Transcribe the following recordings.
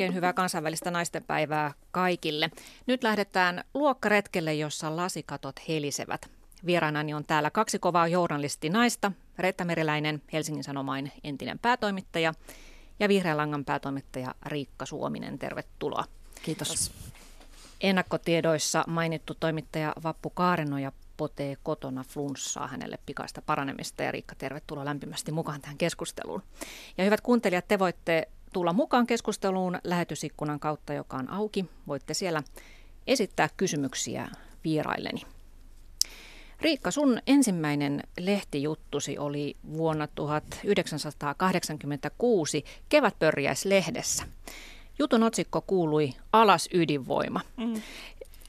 Oikein hyvää kansainvälistä naistenpäivää kaikille. Nyt lähdetään luokkaretkelle, jossa lasikatot helisevät. Vieraanani on täällä kaksi kovaa journalisti naista, Reetta Meriläinen, Helsingin Sanomain entinen päätoimittaja ja Vihreän langan päätoimittaja Riikka Suominen. Tervetuloa. Kiitos. Ennakkotiedoissa mainittu toimittaja Vappu Kaarenoja potee kotona flunssaa hänelle pikaista paranemista ja Riikka, tervetuloa lämpimästi mukaan tähän keskusteluun. Ja hyvät kuuntelijat, te voitte tulla mukaan keskusteluun lähetysikkunan kautta, joka on auki. Voitte siellä esittää kysymyksiä vierailleni. Riikka, sun ensimmäinen lehtijuttusi oli vuonna 1986 Kevätpörjäislehdessä. Jutun otsikko kuului Alas ydinvoima. Mm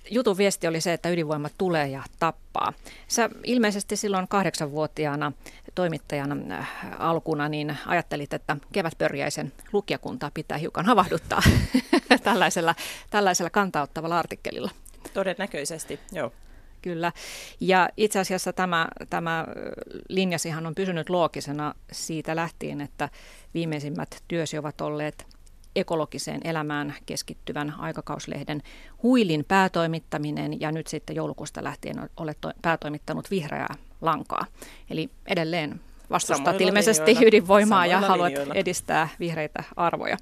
jutun viesti oli se, että ydinvoima tulee ja tappaa. Sä ilmeisesti silloin kahdeksanvuotiaana toimittajana äh, alkuna niin ajattelit, että kevätpörjäisen lukijakuntaa pitää hiukan havahduttaa tällaisella, tällaisella kantauttavalla artikkelilla. Todennäköisesti, joo. Kyllä. Ja itse asiassa tämä, tämä linjasihan on pysynyt loogisena siitä lähtien, että viimeisimmät työsi ovat olleet ekologiseen elämään keskittyvän aikakauslehden Huilin päätoimittaminen ja nyt sitten joulukuusta lähtien olet päätoimittanut vihreää lankaa. Eli edelleen vastustat Samoilla ilmeisesti linjoilla. ydinvoimaa Samoilla ja haluat linjoilla. edistää vihreitä arvoja.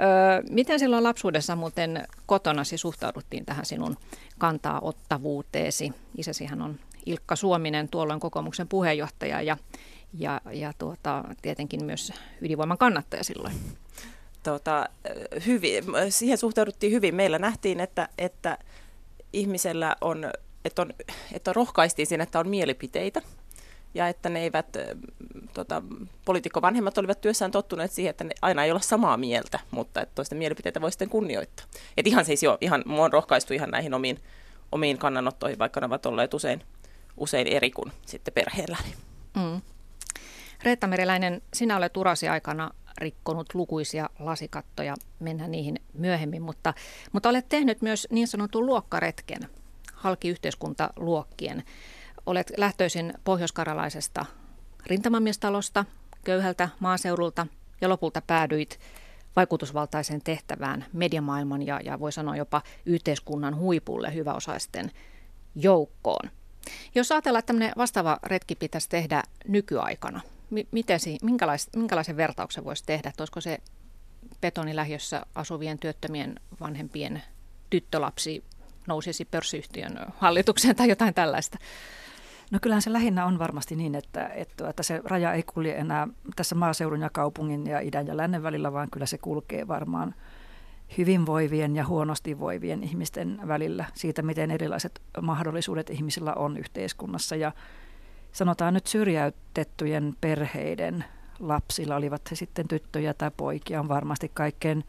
Öö, miten silloin lapsuudessa muuten kotonasi suhtauduttiin tähän sinun kantaa ottavuuteesi? Isäsihän on Ilkka Suominen, tuolloin kokoomuksen puheenjohtaja ja, ja, ja tuota, tietenkin myös ydinvoiman kannattaja silloin tota, hyvin, siihen suhtauduttiin hyvin. Meillä nähtiin, että, että ihmisellä on, että, on, että rohkaistiin siinä, että on mielipiteitä ja että ne eivät, tota, poliitikkovanhemmat olivat työssään tottuneet siihen, että ne aina ei olla samaa mieltä, mutta että toisten mielipiteitä voi sitten kunnioittaa. Et ihan siis jo, ihan, mua on rohkaistu ihan näihin omiin, omiin kannanottoihin, vaikka ne ovat olleet usein, usein eri kuin sitten perheelläni. Mm. Reetta Meriläinen, sinä olet urasi aikana rikkonut lukuisia lasikattoja, mennään niihin myöhemmin, mutta, mutta olet tehnyt myös niin sanotun luokkaretken, halki yhteiskuntaluokkien. Olet lähtöisin pohjoiskaralaisesta rintamamiestalosta, köyhältä maaseudulta ja lopulta päädyit vaikutusvaltaiseen tehtävään mediamaailman ja, ja voi sanoa jopa yhteiskunnan huipulle hyväosaisten joukkoon. Jos ajatellaan, että tämmöinen vastaava retki pitäisi tehdä nykyaikana, miten, minkälais, minkälaisen vertauksen voisi tehdä? Että olisiko se betonilähiössä asuvien työttömien vanhempien tyttölapsi nousisi pörssiyhtiön hallitukseen tai jotain tällaista? No kyllähän se lähinnä on varmasti niin, että, että, että se raja ei kulje enää tässä maaseudun ja kaupungin ja idän ja lännen välillä, vaan kyllä se kulkee varmaan hyvinvoivien ja huonosti voivien ihmisten välillä siitä, miten erilaiset mahdollisuudet ihmisillä on yhteiskunnassa. Ja sanotaan nyt syrjäytettyjen perheiden lapsilla, olivat he sitten tyttöjä tai poikia, on varmasti kaikkein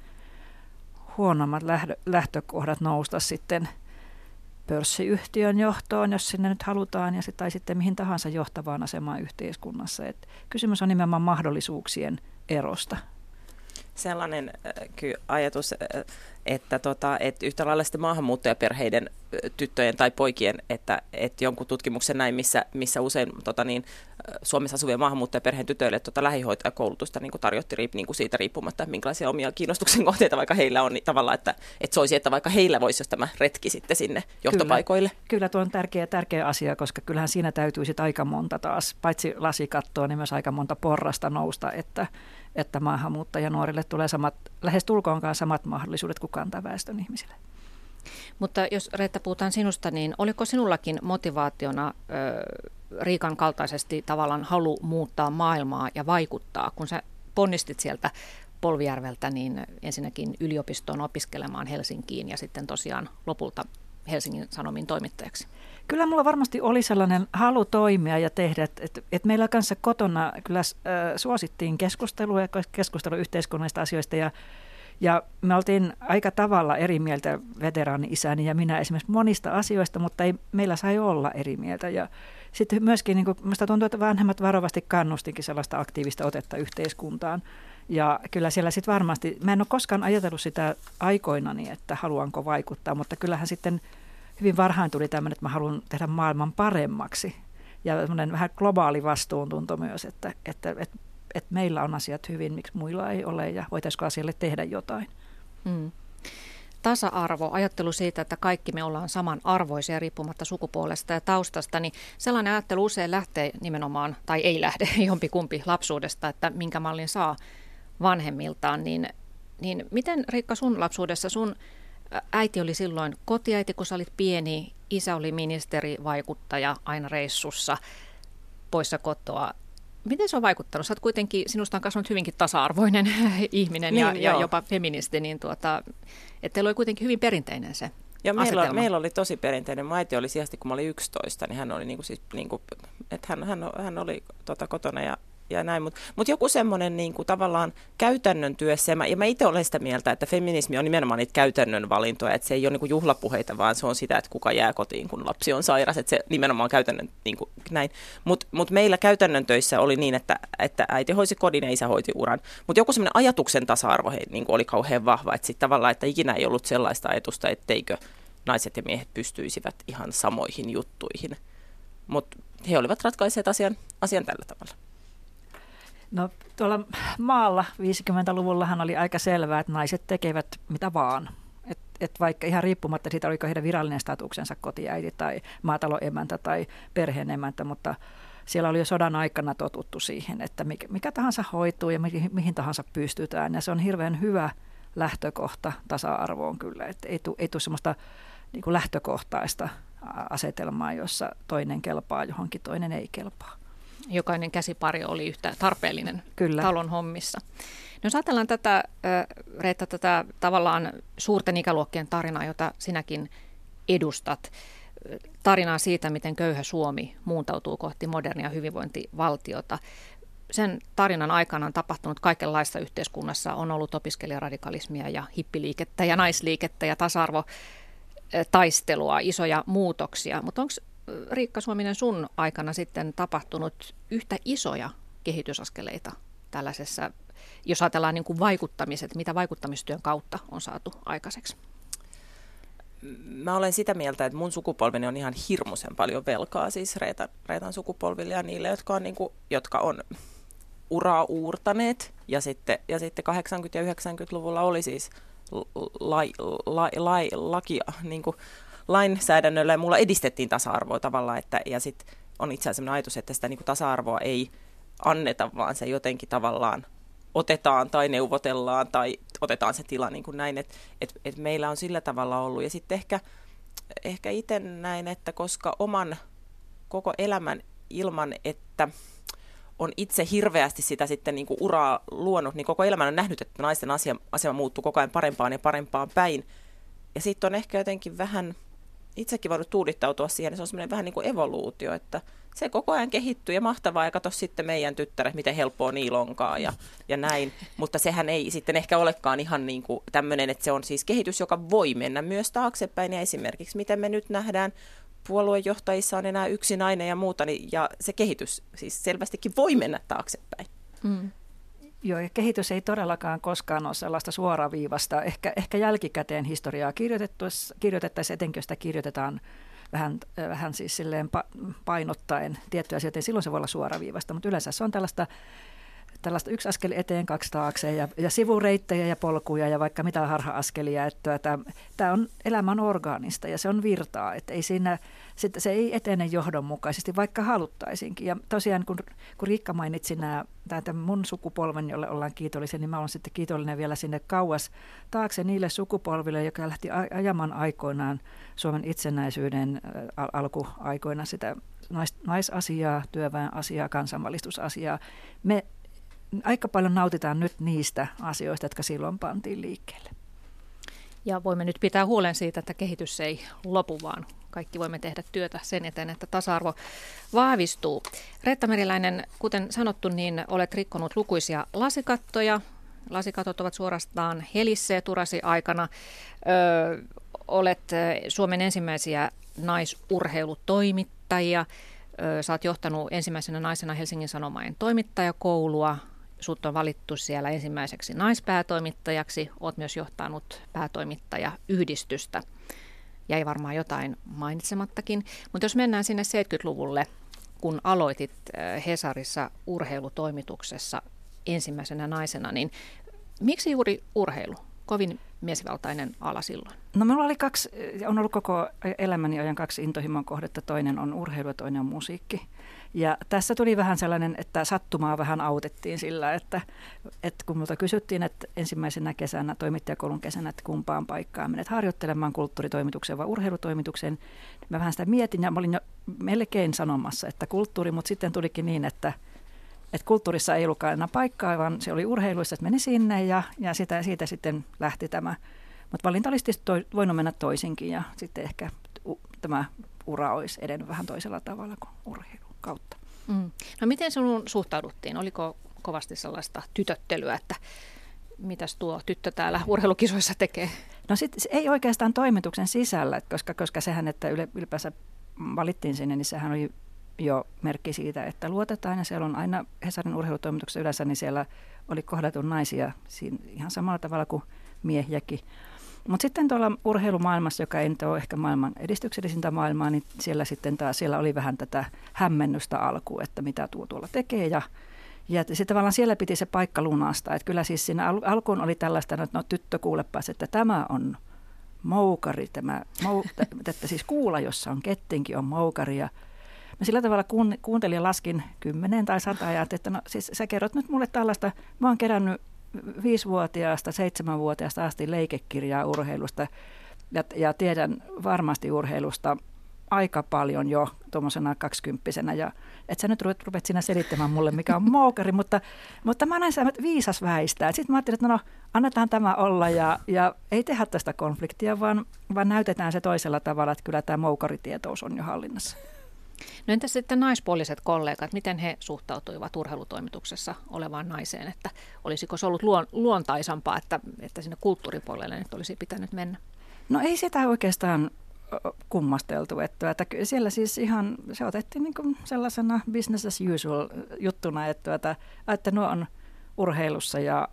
huonommat lähtökohdat nousta sitten pörssiyhtiön johtoon, jos sinne nyt halutaan, ja tai sitten mihin tahansa johtavaan asemaan yhteiskunnassa. Et kysymys on nimenomaan mahdollisuuksien erosta sellainen äh, ajatus, äh, että, tota, että yhtä lailla sitten maahanmuuttajaperheiden tyttöjen tai poikien, että, että jonkun tutkimuksen näin, missä, missä usein tota niin, Suomessa asuvien maahanmuuttajaperheen tytöille tota lähihoitajakoulutusta niin tarjotti niin kuin siitä riippumatta, minkälaisia omia kiinnostuksen kohteita vaikka heillä on, niin tavallaan, että, että soisi, että vaikka heillä voisi tämä retki sitten sinne johtopaikoille. Kyllä, kyllä tuo on tärkeä, tärkeä asia, koska kyllähän siinä täytyy sitten aika monta taas, paitsi lasikattoa, niin myös aika monta porrasta nousta, että että maahanmuuttajanuorille tulee samat, lähes tulkoonkaan samat mahdollisuudet kuin kantaväestön ihmisille. Mutta jos Reetta puhutaan sinusta, niin oliko sinullakin motivaationa ö, Riikan kaltaisesti tavallaan halu muuttaa maailmaa ja vaikuttaa, kun sä ponnistit sieltä Polvijärveltä niin ensinnäkin yliopistoon opiskelemaan Helsinkiin ja sitten tosiaan lopulta Helsingin Sanomin toimittajaksi? Kyllä mulla varmasti oli sellainen halu toimia ja tehdä, että, että, että meillä kanssa kotona kyllä äh, suosittiin keskustelua ja keskustelu yhteiskunnallisista asioista ja ja me oltiin aika tavalla eri mieltä veteraani-isäni ja minä esimerkiksi monista asioista, mutta ei meillä sai olla eri mieltä. Ja sitten myöskin, niin minusta tuntuu, että vanhemmat varovasti kannustinkin sellaista aktiivista otetta yhteiskuntaan. Ja kyllä siellä sitten varmasti, mä en ole koskaan ajatellut sitä aikoinani, että haluanko vaikuttaa, mutta kyllähän sitten hyvin varhain tuli tämmöinen, että mä haluan tehdä maailman paremmaksi. Ja semmoinen vähän globaali vastuuntunto myös, että, että, että että meillä on asiat hyvin, miksi muilla ei ole ja voitaisiko asialle tehdä jotain. Mm. Tasa-arvo, ajattelu siitä, että kaikki me ollaan samanarvoisia riippumatta sukupuolesta ja taustasta, niin sellainen ajattelu usein lähtee nimenomaan, tai ei lähde jompikumpi lapsuudesta, että minkä mallin saa vanhemmiltaan, niin, niin miten Riikka sun lapsuudessa, sun äiti oli silloin kotiäiti, kun sä olit pieni, isä oli ministeri, vaikuttaja aina reissussa poissa kotoa. Miten se on vaikuttanut? Sä oot kuitenkin, sinusta on kasvanut hyvinkin tasa-arvoinen ihminen niin, ja, ja jopa feministi, niin tuota, että teillä oli kuitenkin hyvin perinteinen se ja meillä, meillä oli tosi perinteinen. Mun äiti oli sijasti, kun mä olin 11, niin hän oli, niin kuin siis, niin kuin, että hän, hän, hän oli tota, kotona ja ja näin, mutta mut joku semmoinen niin tavallaan käytännön työssä, ja mä, ja mä itse olen sitä mieltä, että feminismi on nimenomaan niitä käytännön valintoja, että se ei ole niin juhlapuheita, vaan se on sitä, että kuka jää kotiin, kun lapsi on sairas, että se nimenomaan käytännön niin kuin, näin. Mutta mut meillä käytännön töissä oli niin, että, että äiti hoisi kodin ja isä hoiti uran, mutta joku semmoinen ajatuksen tasa-arvo hei, niin oli kauhean vahva, että sitten tavallaan, että ikinä ei ollut sellaista ajatusta, etteikö naiset ja miehet pystyisivät ihan samoihin juttuihin. Mutta he olivat ratkaisseet asian, asian tällä tavalla. No tuolla maalla 50-luvullahan oli aika selvää, että naiset tekevät mitä vaan. Et, et vaikka ihan riippumatta siitä, oliko heidän virallinen statuksensa kotiäiti tai maataloemäntä tai perheenemäntä, mutta siellä oli jo sodan aikana totuttu siihen, että mikä, mikä tahansa hoituu ja mihin, mihin tahansa pystytään. Ja se on hirveän hyvä lähtökohta tasa-arvoon kyllä, että ei tule ei semmoista niin lähtökohtaista asetelmaa, jossa toinen kelpaa johonkin, toinen ei kelpaa jokainen käsipari oli yhtä tarpeellinen Kyllä. talon hommissa. No jos ajatellaan tätä, Reetta, tätä tavallaan suurten ikäluokkien tarinaa, jota sinäkin edustat, tarinaa siitä, miten köyhä Suomi muuntautuu kohti modernia hyvinvointivaltiota. Sen tarinan aikana on tapahtunut kaikenlaista yhteiskunnassa. On ollut opiskelijaradikalismia ja hippiliikettä ja naisliikettä ja tasa-arvo taistelua, isoja muutoksia. Mutta onko Riikka Suominen sun aikana sitten tapahtunut yhtä isoja kehitysaskeleita tällaisessa, jos ajatellaan niin kuin vaikuttamiset, mitä vaikuttamistyön kautta on saatu aikaiseksi? Mä olen sitä mieltä, että mun sukupolveni on ihan hirmuisen paljon velkaa siis Reetan, Reetan sukupolville ja niille, jotka on, niin kuin, jotka on uraa uurtaneet. Ja sitten, ja sitten 80- ja 90-luvulla oli siis lai, lai, lai, lakia, niin kuin lainsäädännöllä ja mulla edistettiin tasa-arvoa tavallaan, että, ja sitten on itse asiassa ajatus, että sitä niin kuin tasa-arvoa ei anneta, vaan se jotenkin tavallaan otetaan tai neuvotellaan tai otetaan se tila niin kuin näin, että et, et meillä on sillä tavalla ollut. Ja sitten ehkä, ehkä itse näin, että koska oman koko elämän ilman, että on itse hirveästi sitä sitten niin kuin uraa luonut, niin koko elämän on nähnyt, että naisten asema, asema muuttuu koko ajan parempaan ja parempaan päin. Ja sitten on ehkä jotenkin vähän itsekin voinut tuudittautua siihen, se on semmoinen vähän niin kuin evoluutio, että se koko ajan kehittyy ja mahtavaa ja katso sitten meidän tyttäret, miten helppoa niillä onkaan ja, ja näin. Mutta sehän ei sitten ehkä olekaan ihan niin kuin tämmöinen, että se on siis kehitys, joka voi mennä myös taaksepäin ja esimerkiksi miten me nyt nähdään puoluejohtajissa on enää yksi nainen ja muuta, niin, ja se kehitys siis selvästikin voi mennä taaksepäin. Mm. Joo, ja kehitys ei todellakaan koskaan ole sellaista suoraviivasta. Ehkä, ehkä jälkikäteen historiaa kirjoitettaisiin, etenkin jos sitä kirjoitetaan vähän, vähän siis silleen painottaen tiettyjä asioita, niin silloin se voi olla suoraviivasta, mutta yleensä se on tällaista tällaista yksi askel eteen, kaksi taakse ja, ja sivureittejä ja polkuja ja vaikka mitä harha-askelia. Että tämä on elämän orgaanista ja se on virtaa, että ei siinä, se ei etene johdonmukaisesti, vaikka haluttaisinkin. Ja tosiaan kun, kun Riikka mainitsi nämä, tämän mun sukupolven, jolle ollaan kiitollisia, niin mä olen sitten kiitollinen vielä sinne kauas taakse niille sukupolville, joka lähti ajamaan aikoinaan Suomen itsenäisyyden alkuaikoina sitä nais, naisasiaa, työväen asiaa, kansanvalistusasiaa. Me aika paljon nautitaan nyt niistä asioista, jotka silloin pantiin liikkeelle. Ja voimme nyt pitää huolen siitä, että kehitys ei lopu, vaan kaikki voimme tehdä työtä sen eteen, että tasa-arvo vahvistuu. Reetta Meriläinen, kuten sanottu, niin olet rikkonut lukuisia lasikattoja. Lasikatot ovat suorastaan helisseet urasi aikana. Ö, olet Suomen ensimmäisiä naisurheilutoimittajia. Ö, sä oot johtanut ensimmäisenä naisena Helsingin Sanomain toimittajakoulua sut on valittu siellä ensimmäiseksi naispäätoimittajaksi. Olet myös johtanut päätoimittajayhdistystä. Jäi varmaan jotain mainitsemattakin. Mutta jos mennään sinne 70-luvulle, kun aloitit äh, Hesarissa urheilutoimituksessa, ensimmäisenä naisena, niin miksi juuri urheilu? Kovin miesvaltainen ala silloin. No minulla oli kaksi, on ollut koko elämäni ajan kaksi intohimon kohdetta. Toinen on urheilu ja toinen on musiikki. Ja tässä tuli vähän sellainen, että sattumaa vähän autettiin sillä, että, että kun minulta kysyttiin, että ensimmäisenä kesänä, toimittajakoulun kesänä, että kumpaan paikkaan menet harjoittelemaan kulttuuritoimitukseen vai urheilutoimitukseen, niin mä vähän sitä mietin ja mä olin jo melkein sanomassa, että kulttuuri, mutta sitten tulikin niin, että, että kulttuurissa ei ollutkaan enää paikkaa, vaan se oli urheiluissa, että meni sinne ja, ja sitä, siitä sitten lähti tämä. Mutta valinta olisi voinut mennä toisinkin ja sitten ehkä tämä ura olisi edennyt vähän toisella tavalla kuin urheilu kautta. Mm. No miten sinun suhtauduttiin? Oliko kovasti sellaista tytöttelyä, että mitäs tuo tyttö täällä urheilukisoissa tekee? No sit, ei oikeastaan toimituksen sisällä, koska, koska sehän, että ylipäänsä valittiin sinne, niin sehän oli jo merkki siitä, että luotetaan ja siellä on aina Hesarin urheilutoimituksessa yleensä, niin siellä oli kohdattu naisia siinä ihan samalla tavalla kuin miehiäkin. Mutta sitten tuolla urheilumaailmassa, joka ei nyt ole ehkä maailman edistyksellisintä maailmaa, niin siellä sitten taas siellä oli vähän tätä hämmennystä alkuun, että mitä tuo tuolla tekee ja ja sitten tavallaan siellä piti se paikka lunasta. Että kyllä siis siinä al- alkuun oli tällaista, että no tyttö kuulepas, että tämä on moukari, tämä, mou, että siis kuula, jossa on kettinkin, on moukari. Ja mä sillä tavalla kuun, kuuntelin ja laskin kymmenen tai sata ja että no siis sä kerrot nyt mulle tällaista, mä oon kerännyt viisivuotiaasta, seitsemänvuotiaasta asti leikekirjaa urheilusta ja, ja tiedän varmasti urheilusta aika paljon jo tuommoisena kaksikymppisenä. Ja et sä nyt ruvet, ruvet siinä selittämään mulle, mikä on moukari, mutta, mutta mä näin että viisas väistää. Sitten mä ajattelin, että no annetaan tämä olla ja, ja ei tehdä tästä konfliktia, vaan, vaan näytetään se toisella tavalla, että kyllä tämä moukaritietous on jo hallinnassa. No entäs sitten naispuoliset kollegat, miten he suhtautuivat urheilutoimituksessa olevaan naiseen, että olisiko se ollut luon, luontaisampaa, että, että sinne kulttuuripuolelle nyt olisi pitänyt mennä? No ei sitä oikeastaan kummasteltu, että, että siellä siis ihan se otettiin niin sellaisena business as usual juttuna, että, että, että nuo on urheilussa ja,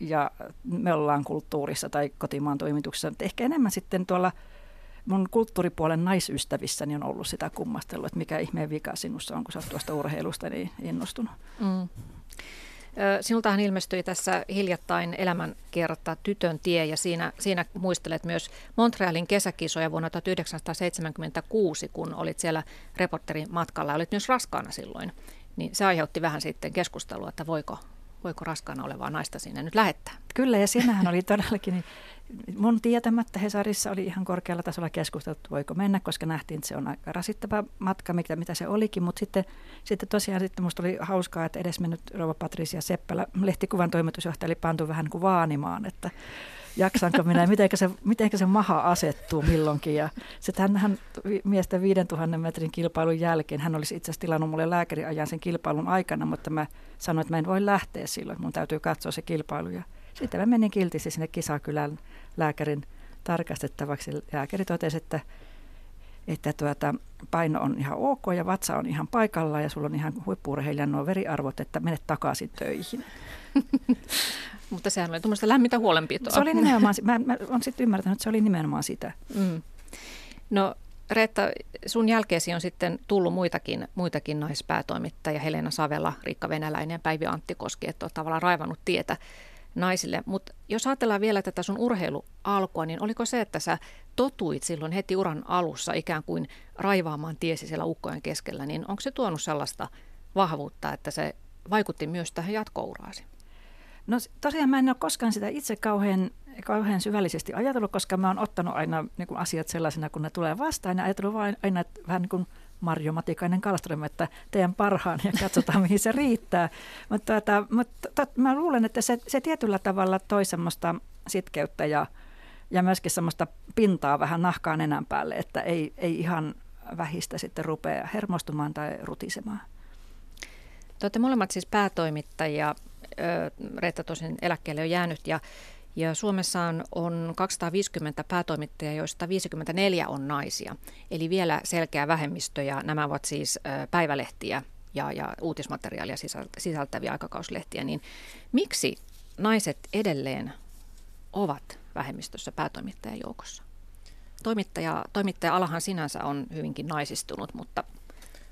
ja me ollaan kulttuurissa tai kotimaan toimituksessa, ehkä enemmän sitten tuolla – mun kulttuuripuolen naisystävissäni on ollut sitä kummastelua, että mikä ihmeen vika sinussa on, kun sä oot tuosta urheilusta niin innostunut. Mm. Sinultahan ilmestyi tässä hiljattain elämänkerta Tytön tie ja siinä, siinä muistelet myös Montrealin kesäkisoja vuonna 1976, kun olit siellä reporterin matkalla ja olit myös raskaana silloin. Niin se aiheutti vähän sitten keskustelua, että voiko, voiko raskaana olevaa naista sinne nyt lähettää. Kyllä ja siinähän oli todellakin niin mun tietämättä Hesarissa oli ihan korkealla tasolla keskusteltu, voiko mennä, koska nähtiin, että se on aika rasittava matka, mitä, mitä se olikin. Mutta sitten, sitten tosiaan sitten musta oli hauskaa, että edesmennyt rouva Patricia Seppälä, lehtikuvan toimitusjohtaja, oli pantu vähän niin kuin vaanimaan, että jaksanko minä ja miten se, mitenkä se maha asettuu milloinkin. Ja sitten hän miesten 5000 metrin kilpailun jälkeen, hän olisi itse asiassa tilannut mulle lääkäriajan sen kilpailun aikana, mutta mä sanoin, että mä en voi lähteä silloin, mun täytyy katsoa se kilpailu. Ja sitten mä menin kiltisti sinne Kisakylän lääkärin tarkastettavaksi. Lääkäri totesi, että, että tuota, paino on ihan ok ja vatsa on ihan paikallaan ja sulla on ihan huippuurheilijan nuo veriarvot, että menet takaisin töihin. Mutta sehän oli tuommoista lämmintä huolenpitoa. Se oli nimenomaan, mä, mä olen sitten ymmärtänyt, että se oli nimenomaan sitä. Mm. No Reetta, sun jälkeesi on sitten tullut muitakin, muitakin naispäätoimittajia, Helena Savela, Riikka Venäläinen ja Päivi Anttikoski, että on tavallaan raivannut tietä naisille. Mutta jos ajatellaan vielä tätä sun urheilualkua, niin oliko se, että sä totuit silloin heti uran alussa ikään kuin raivaamaan tiesi siellä ukkojen keskellä, niin onko se tuonut sellaista vahvuutta, että se vaikutti myös tähän jatkouraasi? No tosiaan mä en ole koskaan sitä itse kauhean, kauhean syvällisesti ajatellut, koska mä oon ottanut aina niin asiat sellaisena, kun ne tulee vastaan ja ajatellut vain aina, että vähän niin kuin Marjo Matikainen Kalström, että teen parhaan ja katsotaan mihin se riittää. Mutta, tuota, mutta mä luulen, että se, se tietyllä tavalla toi semmoista sitkeyttä ja, ja myöskin semmoista pintaa vähän nahkaan enän päälle, että ei, ei ihan vähistä sitten rupea hermostumaan tai rutisemaan. Te olette molemmat siis päätoimittajia. Reetta tosin eläkkeelle on jäänyt ja ja Suomessa on, on 250 päätoimittajaa, joista 54 on naisia. Eli vielä selkeä vähemmistö ja nämä ovat siis päivälehtiä ja, ja uutismateriaalia sisältäviä aikakauslehtiä. Niin miksi naiset edelleen ovat vähemmistössä päätoimittajan joukossa? Toimittaja, toimittaja-alahan sinänsä on hyvinkin naisistunut, mutta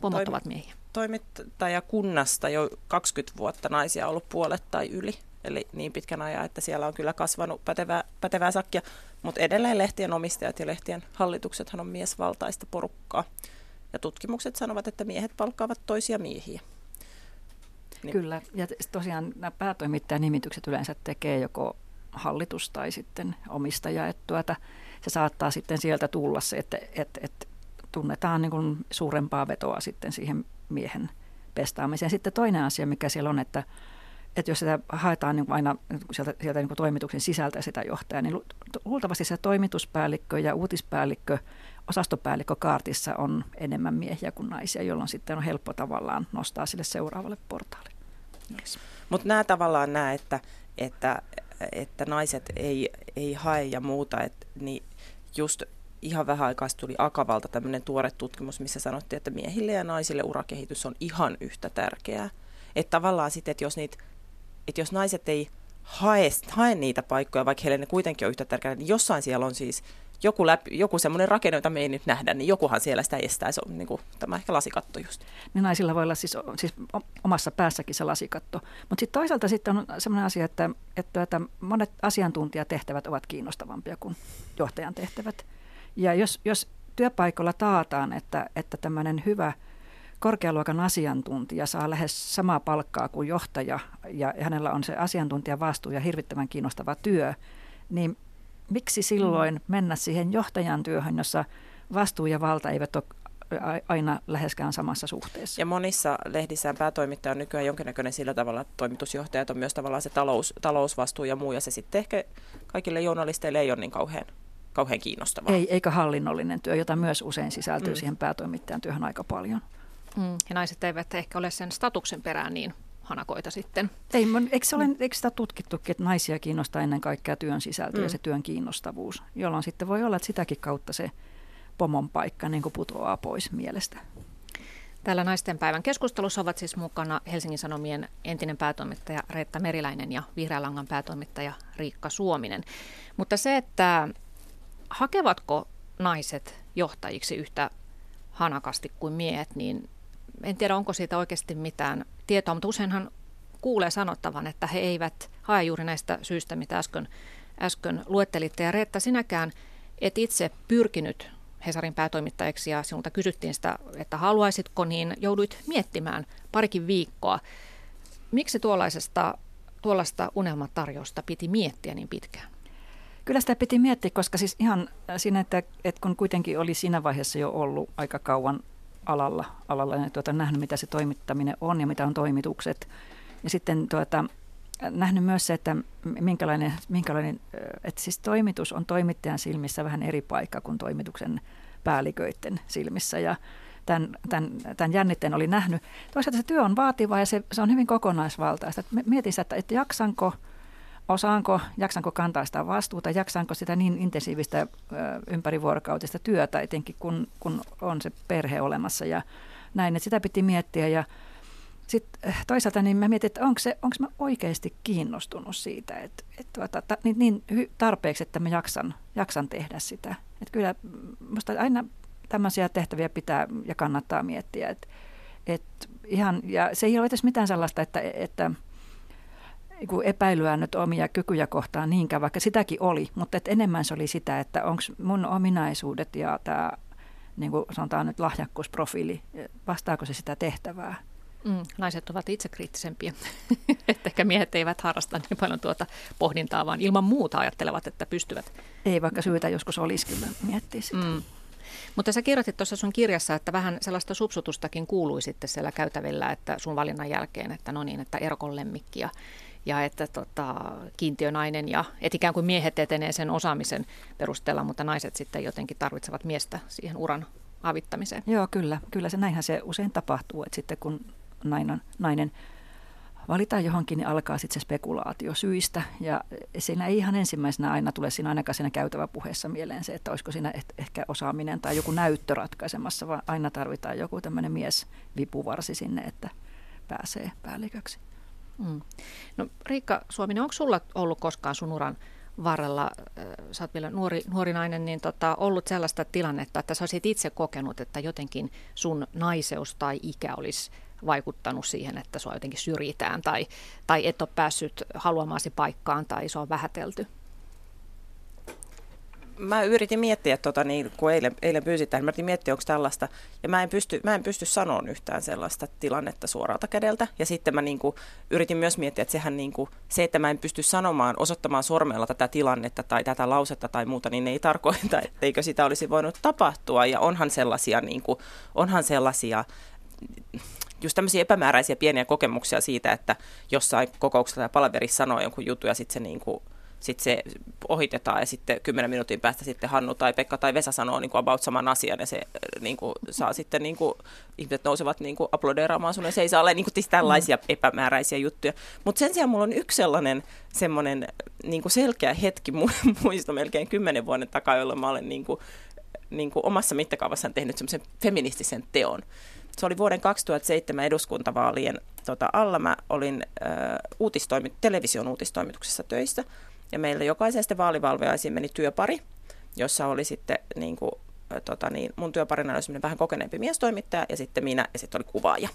pomot Toim- ovat miehiä. päätoimittajakunnasta jo 20 vuotta naisia ollut puolet tai yli. Eli niin pitkän ajan, että siellä on kyllä kasvanut pätevää, pätevää sakkia. Mutta edelleen lehtien omistajat ja lehtien hallituksethan on miesvaltaista porukkaa. Ja tutkimukset sanovat, että miehet palkkaavat toisia miehiä. Niin. Kyllä, ja tosiaan nämä päätoimittajan nimitykset yleensä tekee joko hallitus tai sitten omistaja, että tuota, se saattaa sitten sieltä tulla se, että, että, että tunnetaan niin kuin suurempaa vetoa sitten siihen miehen pestaamiseen. Sitten toinen asia, mikä siellä on, että, että jos sitä haetaan niin aina sieltä, sieltä niin toimituksen sisältä sitä johtajaa, niin luultavasti se toimituspäällikkö ja uutispäällikkö, osastopäällikkö kaartissa on enemmän miehiä kuin naisia, jolloin sitten on helppo tavallaan nostaa sille seuraavalle portaalle. Yes. Mutta nämä tavallaan nämä, että, että, että naiset ei, ei hae ja muuta, että, niin just ihan vähän aikaa tuli Akavalta tämmöinen tuore tutkimus, missä sanottiin, että miehille ja naisille urakehitys on ihan yhtä tärkeää. Että tavallaan sitten, että jos, niitä, että jos naiset ei hae, hae niitä paikkoja, vaikka heille ne kuitenkin on yhtä tärkeää, niin jossain siellä on siis joku, läpi, joku semmoinen rakenne, jota me ei nyt nähdä, niin jokuhan siellä sitä estää. Se on niin kuin, tämä ehkä lasikatto just. Niin naisilla voi olla siis, siis omassa päässäkin se lasikatto. Mutta sitten toisaalta sitten on semmoinen asia, että, että, että monet asiantuntijatehtävät ovat kiinnostavampia kuin johtajan tehtävät. Ja jos, jos työpaikalla taataan, että, että tämmöinen hyvä korkealuokan asiantuntija saa lähes samaa palkkaa kuin johtaja ja hänellä on se asiantuntijan vastuu ja hirvittävän kiinnostava työ, niin miksi silloin mennä siihen johtajan työhön, jossa vastuu ja valta eivät ole aina läheskään samassa suhteessa. Ja monissa lehdissä päätoimittaja on nykyään jonkinnäköinen sillä tavalla, että toimitusjohtajat on myös tavallaan se talous, talousvastuu ja muu, ja se sitten ehkä kaikille journalisteille ei ole niin kauhean kauhean kiinnostavaa. Ei, eikä hallinnollinen työ, jota myös usein sisältyy mm. siihen päätoimittajan työhön aika paljon. Mm. Ja naiset eivät ehkä ole sen statuksen perään niin hanakoita sitten. Ei, eikö, se ole, mm. eikö sitä tutkittukin, että naisia kiinnostaa ennen kaikkea työn sisältö mm. ja se työn kiinnostavuus, jolloin sitten voi olla, että sitäkin kautta se pomon paikka niin kuin putoaa pois mielestä. Täällä naisten päivän keskustelussa ovat siis mukana Helsingin Sanomien entinen päätoimittaja Reetta Meriläinen ja Vihreälangan päätoimittaja Riikka Suominen. Mutta se, että hakevatko naiset johtajiksi yhtä hanakasti kuin miehet, niin en tiedä, onko siitä oikeasti mitään tietoa, mutta useinhan kuulee sanottavan, että he eivät hae juuri näistä syistä, mitä äsken, äsken luettelitte. Ja Reetta, sinäkään et itse pyrkinyt Hesarin päätoimittajaksi ja sinulta kysyttiin sitä, että haluaisitko, niin jouduit miettimään parikin viikkoa. Miksi tuollaisesta, tuollaista unelmatarjousta piti miettiä niin pitkään? Kyllä sitä piti miettiä, koska siis ihan siinä, että, että kun kuitenkin oli siinä vaiheessa jo ollut aika kauan alalla, alalla ja tuota, nähnyt, mitä se toimittaminen on ja mitä on toimitukset. Ja sitten tuota, nähnyt myös se, että minkälainen, minkälainen, että siis toimitus on toimittajan silmissä vähän eri paikka kuin toimituksen päälliköiden silmissä. Ja tämän, tämän, tämän jännitteen oli nähnyt. Toisaalta se työ on vaativaa ja se, se on hyvin kokonaisvaltaista. Mietin sitä, että, että jaksanko – osaanko, jaksanko kantaa sitä vastuuta, jaksanko sitä niin intensiivistä ympärivuorokautista työtä, etenkin kun, kun on se perhe olemassa ja näin, että sitä piti miettiä ja sitten toisaalta niin mä mietin, että onko, se, onko mä oikeasti kiinnostunut siitä, että, että tuota, ta, niin, niin tarpeeksi, että mä jaksan, jaksan tehdä sitä. Että kyllä musta aina tämmöisiä tehtäviä pitää ja kannattaa miettiä. Että, että ihan, ja se ei ole edes mitään sellaista, että, että epäilyä nyt omia kykyjä kohtaan niinkään, vaikka sitäkin oli, mutta et enemmän se oli sitä, että onko mun ominaisuudet ja tämä niin kuin sanotaan nyt lahjakkuusprofiili, vastaako se sitä tehtävää? Mm, naiset ovat itse kriittisempiä, että ehkä miehet eivät harrasta niin paljon tuota pohdintaa, vaan ilman muuta ajattelevat, että pystyvät. Ei, vaikka syytä joskus olisikin miettiä sitä. Mm. Mutta sä kirjoitit tuossa sun kirjassa, että vähän sellaista supsutustakin kuului sitten siellä käytävillä, että sun valinnan jälkeen, että no niin, että Erkon lemmikki ja ja että tota, kiintiönainen ja et ikään kuin miehet etenee sen osaamisen perusteella, mutta naiset sitten jotenkin tarvitsevat miestä siihen uran avittamiseen. Joo, kyllä. Kyllä se näinhän se usein tapahtuu, että sitten kun nainen, nainen valitaan johonkin, niin alkaa sitten se spekulaatio syistä. Ja siinä ei ihan ensimmäisenä aina tule siinä ainakaan siinä käytävä puheessa mieleen se, että olisiko siinä ehkä osaaminen tai joku näyttö ratkaisemassa, vaan aina tarvitaan joku tämmöinen mies vipuvarsi sinne, että pääsee päälliköksi. Mm. No Riikka Suominen, onko sulla ollut koskaan sun uran varrella, sä oot vielä nuori, nuori nainen, niin tota, ollut sellaista tilannetta, että sä olisit itse kokenut, että jotenkin sun naiseus tai ikä olisi vaikuttanut siihen, että sua jotenkin syrjitään tai, tai et ole päässyt haluamaasi paikkaan tai se on vähätelty? Mä yritin miettiä, tota, niin, kun eilen, eilen pyysit tähän, mä yritin miettiä, onko tällaista, ja mä en pysty, mä en pysty sanoa yhtään sellaista tilannetta suoralta kädeltä. Ja sitten mä niin kuin, yritin myös miettiä, että sehän niin kuin, se, että mä en pysty sanomaan, osoittamaan sormella tätä tilannetta tai tätä lausetta tai muuta, niin ei tarkoita, etteikö sitä olisi voinut tapahtua. Ja onhan sellaisia, niin kuin, onhan sellaisia just tämmöisiä epämääräisiä pieniä kokemuksia siitä, että jossain kokouksessa tai palaverissa sanoo jonkun jutun ja sitten se niin kuin, sitten se ohitetaan ja sitten kymmenen minuutin päästä sitten Hannu tai Pekka tai Vesa sanoo niin kuin about saman asian ja se äh, niin kuin, saa sitten niin kuin, ihmiset nousevat niin kuin aplodeeraamaan sun ja se ei saa olla niin kuin, tällaisia mm. epämääräisiä juttuja. Mutta sen sijaan mulla on yksi sellainen semmoinen niin kuin selkeä hetki muista melkein kymmenen vuoden takaa, jolloin mä olen niin kuin, niin kuin omassa mittakaavassaan tehnyt semmoisen feministisen teon. Se oli vuoden 2007 eduskuntavaalien tota, alla. Mä olin äh, uutistoimi- television uutistoimituksessa töissä ja meillä jokaisesta vaalivalveaisiin meni työpari, jossa oli sitten niin kuin, tota niin, mun työparina oli vähän kokeneempi miestoimittaja ja sitten minä ja sitten oli kuvaaja.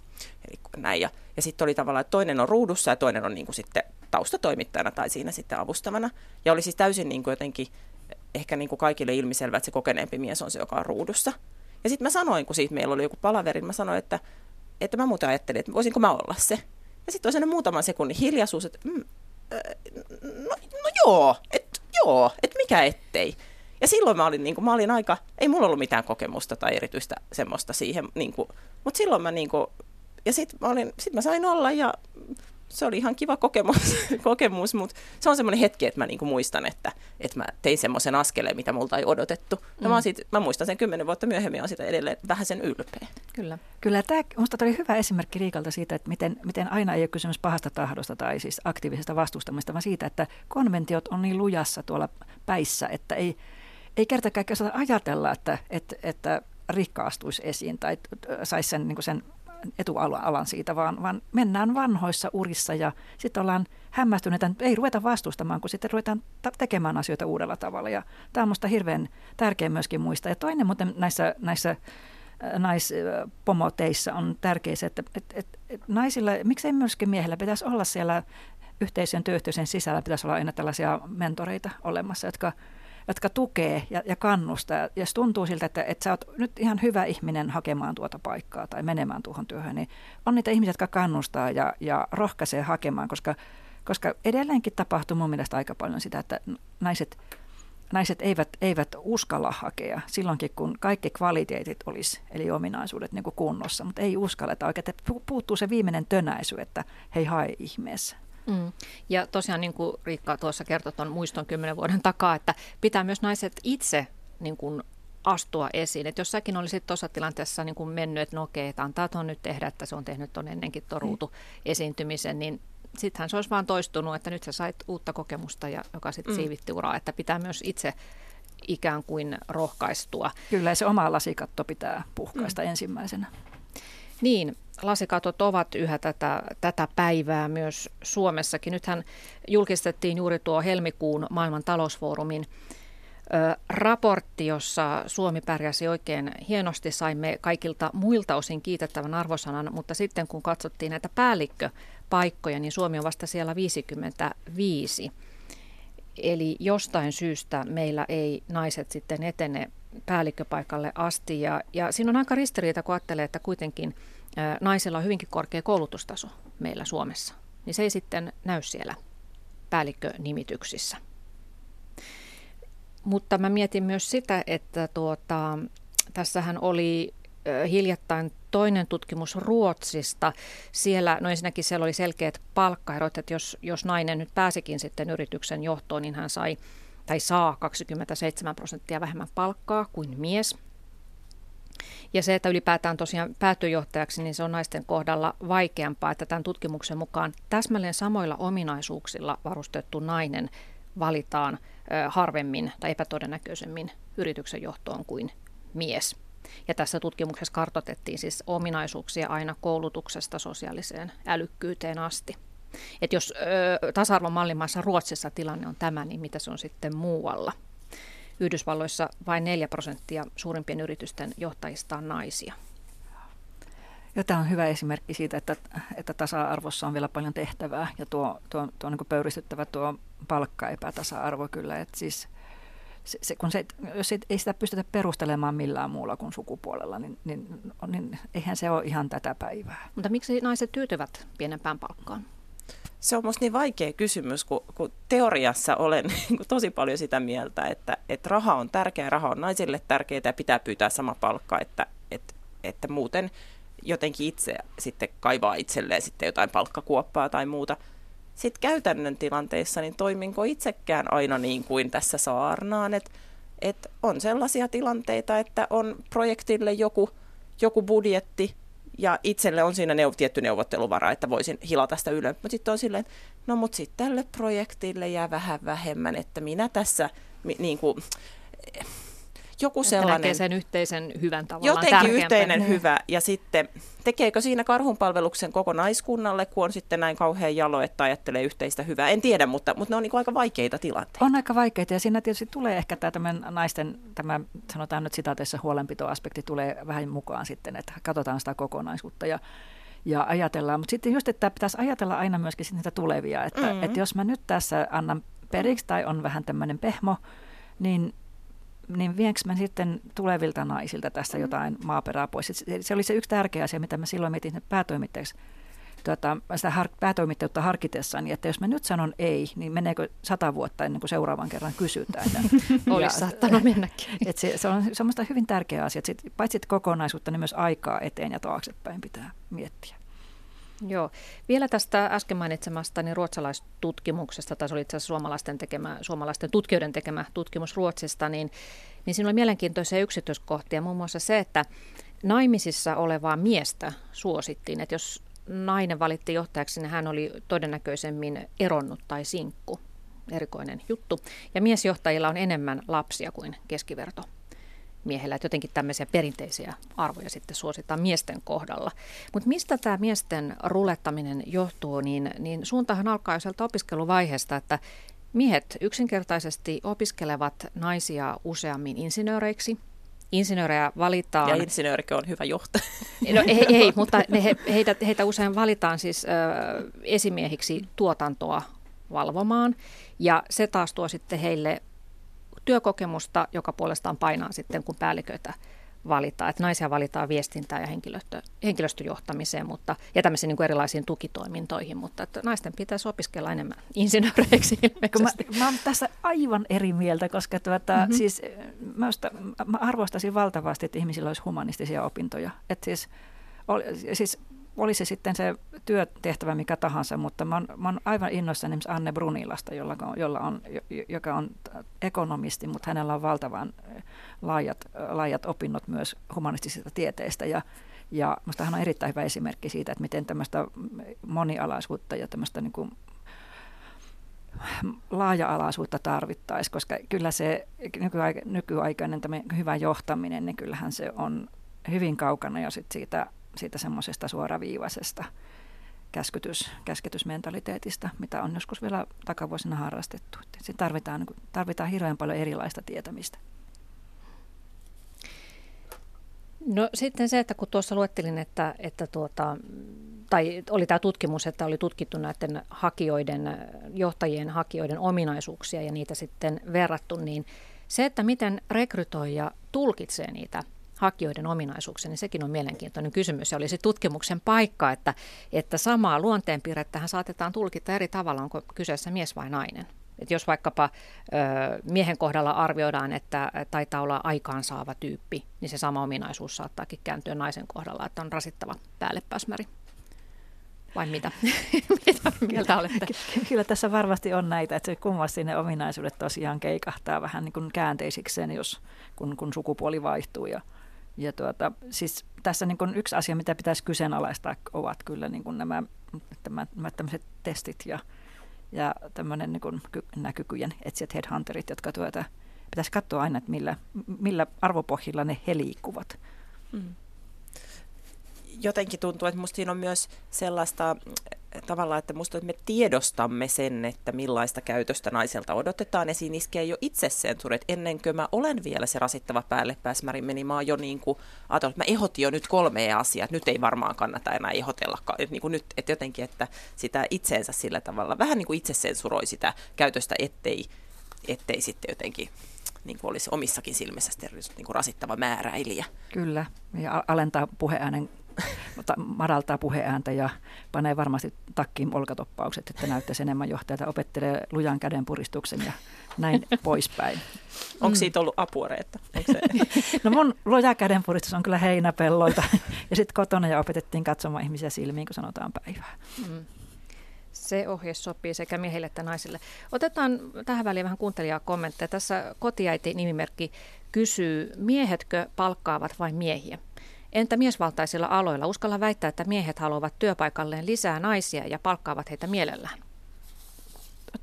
Eli näin. Ja, ja sitten oli tavallaan, että toinen on ruudussa ja toinen on niin kuin sitten taustatoimittajana tai siinä sitten avustavana. Ja oli siis täysin niin kuin jotenkin ehkä niin kuin kaikille ilmiselvä, että se kokeneempi mies on se, joka on ruudussa. Ja sitten mä sanoin, kun siitä meillä oli joku palaveri, mä sanoin, että, että mä muuten ajattelin, että voisinko mä olla se. Ja sitten oli sellainen muutaman sekunnin hiljaisuus, että mm, no, no joo, että joo, että mikä ettei. Ja silloin mä olin, niin kuin, mä olin aika, ei mulla ollut mitään kokemusta tai erityistä semmoista siihen, niin kuin, mutta silloin mä niin kuin, ja sitten mä, sit mä sain olla ja se oli ihan kiva kokemus, kokemus mutta se on semmoinen hetki, että mä niinku muistan, että, että mä tein semmoisen askeleen, mitä multa ei odotettu. Ja mm. mä, sit, mä muistan sen kymmenen vuotta myöhemmin, on sitä edelleen vähän sen ylpeä. Kyllä. Kyllä tämä minusta oli hyvä esimerkki Riikalta siitä, että miten, miten aina ei ole kysymys pahasta tahdosta tai siis aktiivisesta vastustamista, vaan siitä, että konventiot on niin lujassa tuolla päissä, että ei, ei kerta kaikkiaan ajatella, että, että, että rikkaastuisi esiin tai saisi sen, niin sen etualan siitä, vaan, vaan mennään vanhoissa urissa ja sitten ollaan hämmästyneitä, että ei ruveta vastustamaan, kun sitten ruvetaan tekemään asioita uudella tavalla. Ja tämä on minusta hirveän tärkeä myöskin muistaa. Ja toinen muuten näissä, näissä äh, naispomoteissa on tärkeä se, että et, et, et naisilla, miksei myöskin miehillä pitäisi olla siellä yhteisön työyhteisön sisällä, pitäisi olla aina tällaisia mentoreita olemassa, jotka jotka tukee ja, ja kannustaa. Ja jos tuntuu siltä, että, että sä oot nyt ihan hyvä ihminen hakemaan tuota paikkaa tai menemään tuohon työhön, niin on niitä ihmisiä, jotka kannustaa ja, ja rohkaisee hakemaan, koska, koska edelleenkin tapahtuu mun mielestä aika paljon sitä, että naiset, naiset eivät, eivät uskalla hakea silloinkin, kun kaikki kvaliteetit olisi, eli ominaisuudet niin kunnossa, mutta ei uskalleta oikein, puuttuu se viimeinen tönäisy, että hei hae ihmeessä. Mm. Ja tosiaan niin kuin Riikka tuossa kertoi tuon muiston kymmenen vuoden takaa, että pitää myös naiset itse niin kuin astua esiin. Että jos säkin olisit tuossa tilanteessa niin kuin mennyt, että no okei, että antaa tuon nyt tehdä, että se on tehnyt tuon ennenkin tuon mm. esiintymisen, niin sittenhän se olisi vaan toistunut, että nyt sä sait uutta kokemusta, ja, joka sitten mm. siivitti uraa, että pitää myös itse ikään kuin rohkaistua. Kyllä, se oma lasikatto pitää puhkaista mm. ensimmäisenä. Niin, lasikatot ovat yhä tätä, tätä päivää myös Suomessakin. Nythän julkistettiin juuri tuo helmikuun maailman talousfoorumin raportti, jossa Suomi pärjäsi oikein hienosti. Saimme kaikilta muilta osin kiitettävän arvosanan, mutta sitten kun katsottiin näitä päällikköpaikkoja, niin Suomi on vasta siellä 55. Eli jostain syystä meillä ei naiset sitten etene päällikköpaikalle asti. Ja, ja siinä on aika ristiriita, kun ajattelee, että kuitenkin – naisella on hyvinkin korkea koulutustaso meillä Suomessa, niin se ei sitten näy siellä päällikkönimityksissä. Mutta mä mietin myös sitä, että tuota, tässähän oli hiljattain toinen tutkimus Ruotsista. Siellä, no ensinnäkin siellä oli selkeät palkkaerot, että jos, jos nainen nyt pääsikin sitten yrityksen johtoon, niin hän sai tai saa 27 prosenttia vähemmän palkkaa kuin mies. Ja se, että ylipäätään tosiaan päätyjohtajaksi, niin se on naisten kohdalla vaikeampaa, että tämän tutkimuksen mukaan täsmälleen samoilla ominaisuuksilla varustettu nainen valitaan harvemmin tai epätodennäköisemmin yrityksen johtoon kuin mies. Ja tässä tutkimuksessa kartotettiin siis ominaisuuksia aina koulutuksesta sosiaaliseen älykkyyteen asti. Että jos ö, tasa-arvon mallimaassa Ruotsissa tilanne on tämä, niin mitä se on sitten muualla? Yhdysvalloissa vain 4 prosenttia suurimpien yritysten johtajista on naisia. Ja tämä on hyvä esimerkki siitä, että, että tasa-arvossa on vielä paljon tehtävää ja tuo, tuo, tuo niin pöyristyttävä tuo palkkaepätasa-arvo kyllä. Että siis se, se, kun se, jos ei sitä pystytä perustelemaan millään muulla kuin sukupuolella, niin, niin, niin eihän se ole ihan tätä päivää. Mutta miksi naiset tyytyvät pienempään palkkaan? Se on minusta niin vaikea kysymys, kun, kun teoriassa olen niin tosi paljon sitä mieltä, että, että raha on tärkeä, raha on naisille tärkeää ja pitää pyytää sama palkka, että, että, että muuten jotenkin itse sitten kaivaa itselleen sitten jotain palkkakuoppaa tai muuta – sitten käytännön tilanteissa, niin toiminko itsekään aina niin kuin tässä saarnaan, että et on sellaisia tilanteita, että on projektille joku, joku budjetti ja itselle on siinä neu- tietty neuvotteluvara, että voisin hilata sitä ylös. Mutta sitten on silleen, no mutta sitten tälle projektille jää vähän vähemmän, että minä tässä niin kuin, joku että sellainen... sen yhteisen hyvän tavallaan Jotenkin yhteinen niin. hyvä. Ja sitten tekeekö siinä karhunpalveluksen koko naiskunnalle, kun on sitten näin kauhean jalo, että ajattelee yhteistä hyvää. En tiedä, mutta, mutta ne on niin aika vaikeita tilanteita. On aika vaikeita ja siinä tietysti tulee ehkä tämä naisten, tämä sanotaan nyt sitaateissa huolenpitoaspekti tulee vähän mukaan sitten, että katsotaan sitä kokonaisuutta ja ja ajatellaan. Mutta sitten just, että pitäisi ajatella aina myöskin niitä tulevia, että, mm-hmm. että jos mä nyt tässä annan periksi tai on vähän tämmöinen pehmo, niin niin vienkö mä sitten tulevilta naisilta tästä mm. jotain maaperää pois. Se, se oli se yksi tärkeä asia, mitä mä silloin mietin päätoimittajaksi tuota, sitä har, päätoimittajuutta harkitessaan, niin että jos mä nyt sanon ei, niin meneekö sata vuotta ennen kuin seuraavan kerran kysytään. Olisi saattanut mennäkin. Et se, se on semmoista hyvin tärkeä asia, että sit, paitsi kokonaisuutta, niin myös aikaa eteen ja taaksepäin pitää miettiä. Joo. Vielä tästä äsken niin ruotsalaistutkimuksesta, tai se oli itse asiassa suomalaisten, tekemä, suomalaisten tutkijoiden tekemä tutkimus Ruotsista, niin, niin siinä oli mielenkiintoisia yksityiskohtia, muun muassa se, että naimisissa olevaa miestä suosittiin, että jos nainen valitti johtajaksi, niin hän oli todennäköisemmin eronnut tai sinkku. Erikoinen juttu. Ja miesjohtajilla on enemmän lapsia kuin keskiverto miehellä, että jotenkin tämmöisiä perinteisiä arvoja sitten suositaan miesten kohdalla. Mutta mistä tämä miesten rulettaminen johtuu, niin, niin suuntahan alkaa jo sieltä opiskeluvaiheesta, että miehet yksinkertaisesti opiskelevat naisia useammin insinööreiksi, Insinöörejä valitaan... Ja insinöörikö on hyvä johtaja. No ei, ei mutta ne, he, heitä, heitä usein valitaan siis ö, esimiehiksi tuotantoa valvomaan. Ja se taas tuo sitten heille työkokemusta, joka puolestaan painaa sitten, kun päälliköitä valitaan. Että naisia valitaan viestintään ja henkilöstö, henkilöstöjohtamiseen mutta, ja tämmöisiin niin kuin erilaisiin tukitoimintoihin, mutta että naisten pitäisi opiskella enemmän insinööreiksi Mä, mä olen tässä aivan eri mieltä, koska tuota, mm-hmm. siis, mä, mä arvostaisin valtavasti, että ihmisillä olisi humanistisia opintoja. Että siis, oli, siis oli se sitten se työtehtävä mikä tahansa, mutta mä oon, mä oon aivan innoissani esimerkiksi Anne Brunilasta, jolla on, jolla on, joka on ekonomisti, mutta hänellä on valtavan laajat, laajat opinnot myös humanistisista tieteistä. Ja ja minusta hän on erittäin hyvä esimerkki siitä, että miten tämmöistä monialaisuutta ja tämmöistä niin kuin laaja-alaisuutta tarvittaisiin, koska kyllä se nykyaikainen hyvä johtaminen, niin kyllähän se on hyvin kaukana jo sit siitä siitä semmoisesta suoraviivaisesta käskytys, käsketysmentaliteetista, mitä on joskus vielä takavuosina harrastettu. Siinä tarvitaan, niin tarvitaan hirveän paljon erilaista tietämistä. No sitten se, että kun tuossa luettelin, että, että tuota, tai oli tämä tutkimus, että oli tutkittu näiden hakijoiden, johtajien hakijoiden ominaisuuksia ja niitä sitten verrattu, niin se, että miten rekrytoija tulkitsee niitä hakijoiden ominaisuuksia, niin sekin on mielenkiintoinen kysymys. Ja olisi tutkimuksen paikka, että, että samaa luonteenpiirrettähän saatetaan tulkita eri tavalla, onko kyseessä mies vai nainen. Et jos vaikkapa ö, miehen kohdalla arvioidaan, että taitaa olla aikaansaava tyyppi, niin se sama ominaisuus saattaakin kääntyä naisen kohdalla, että on rasittava päällepäsmäri. Vai mitä? mitä mieltä olette? Kyllä tässä varmasti on näitä, että kummasti ne ominaisuudet tosiaan keikahtaa vähän niin kuin käänteisikseen, jos, kun, kun sukupuoli vaihtuu. Ja, ja tuota, siis tässä niin kuin yksi asia, mitä pitäisi kyseenalaistaa, ovat kyllä niin kuin nämä, nämä, nämä testit ja, ja tämmöinen niin kuin nämä kykyjen etsijät headhunterit, jotka tuota, pitäisi katsoa aina, että millä, millä arvopohjilla ne he liikkuvat. Mm. Jotenkin tuntuu, että minusta siinä on myös sellaista tavallaan, että musta että me tiedostamme sen, että millaista käytöstä naiselta odotetaan, ja siinä iskee jo itsesensuuri, että ennen kuin mä olen vielä se rasittava päälle pääsmäri, meni. Mä jo niin kuin, että mä ehotin jo nyt kolmea asiaa, että nyt ei varmaan kannata enää ehotella, että niin kuin nyt, että jotenkin, että sitä itseensä sillä tavalla, vähän niin kuin itsesensuroi sitä käytöstä, ettei, ettei sitten jotenkin niin kuin olisi omissakin silmissä niin kuin rasittava määräilijä. Kyllä, ja alentaa puheäänen madaltaa puheääntä ja panee varmasti takkiin olkatoppaukset, että näyttäisi enemmän johtajalta, opettelee lujan käden puristuksen ja näin poispäin. Onko siitä ollut apua, Reetta? Se? no mun luja käden puristus on kyllä heinäpelloilta ja sitten kotona ja opetettiin katsomaan ihmisiä silmiin, kun sanotaan päivää. Mm. Se ohje sopii sekä miehille että naisille. Otetaan tähän väliin vähän kuuntelijaa kommentteja. Tässä kotiäiti nimimerkki kysyy, miehetkö palkkaavat vai miehiä? Entä miesvaltaisilla aloilla? Uskalla väittää, että miehet haluavat työpaikalleen lisää naisia ja palkkaavat heitä mielellään.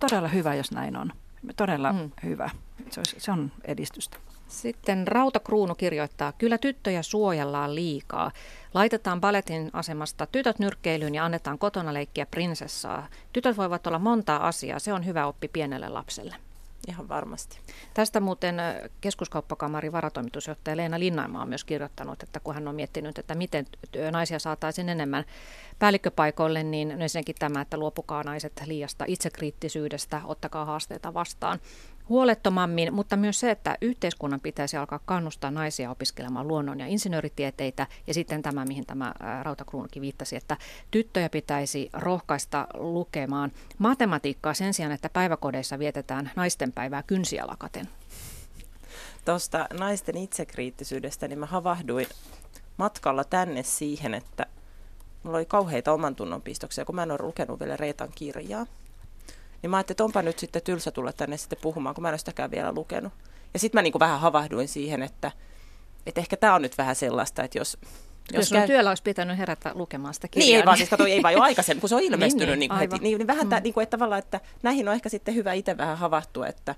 Todella hyvä, jos näin on. Todella mm. hyvä. Se, on, se on edistystä. Sitten Rautakruunu kirjoittaa, kyllä tyttöjä suojellaan liikaa. Laitetaan baletin asemasta tytöt nyrkkeilyyn ja annetaan kotona leikkiä prinsessaa. Tytöt voivat olla montaa asiaa, se on hyvä oppi pienelle lapselle. Ihan varmasti. Tästä muuten keskuskauppakamarin varatoimitusjohtaja Leena Linnaimaa on myös kirjoittanut, että kun hän on miettinyt, että miten naisia saataisiin enemmän päällikköpaikoille, niin ensinnäkin tämä, että luopukaa naiset liiasta itsekriittisyydestä, ottakaa haasteita vastaan huolettomammin, mutta myös se, että yhteiskunnan pitäisi alkaa kannustaa naisia opiskelemaan luonnon- ja insinööritieteitä. Ja sitten tämä, mihin tämä Rautakruunkin viittasi, että tyttöjä pitäisi rohkaista lukemaan matematiikkaa sen sijaan, että päiväkodeissa vietetään naistenpäivää kynsiä lakaten. Tuosta naisten itsekriittisyydestä, niin mä havahduin matkalla tänne siihen, että mulla oli kauheita oman tunnon pistoksia, kun mä en ole lukenut vielä Reetan kirjaa. Niin mä ajattelin, että onpa nyt sitten tylsä tulla tänne sitten puhumaan, kun mä en ole sitäkään vielä lukenut. Ja sitten mä niin kuin vähän havahduin siihen, että, että ehkä tämä on nyt vähän sellaista, että jos... Jos sun käy... työllä olisi pitänyt herätä lukemaan sitä kirjaa. Niin, ei vaan, siis kato, ei vaan jo aikaisemmin, kun se on ilmestynyt niin, niin, niin, heti. Niin, niin vähän mm. tämä, niin kuin, että tavallaan, että näihin on ehkä sitten hyvä itse vähän havahtua, että,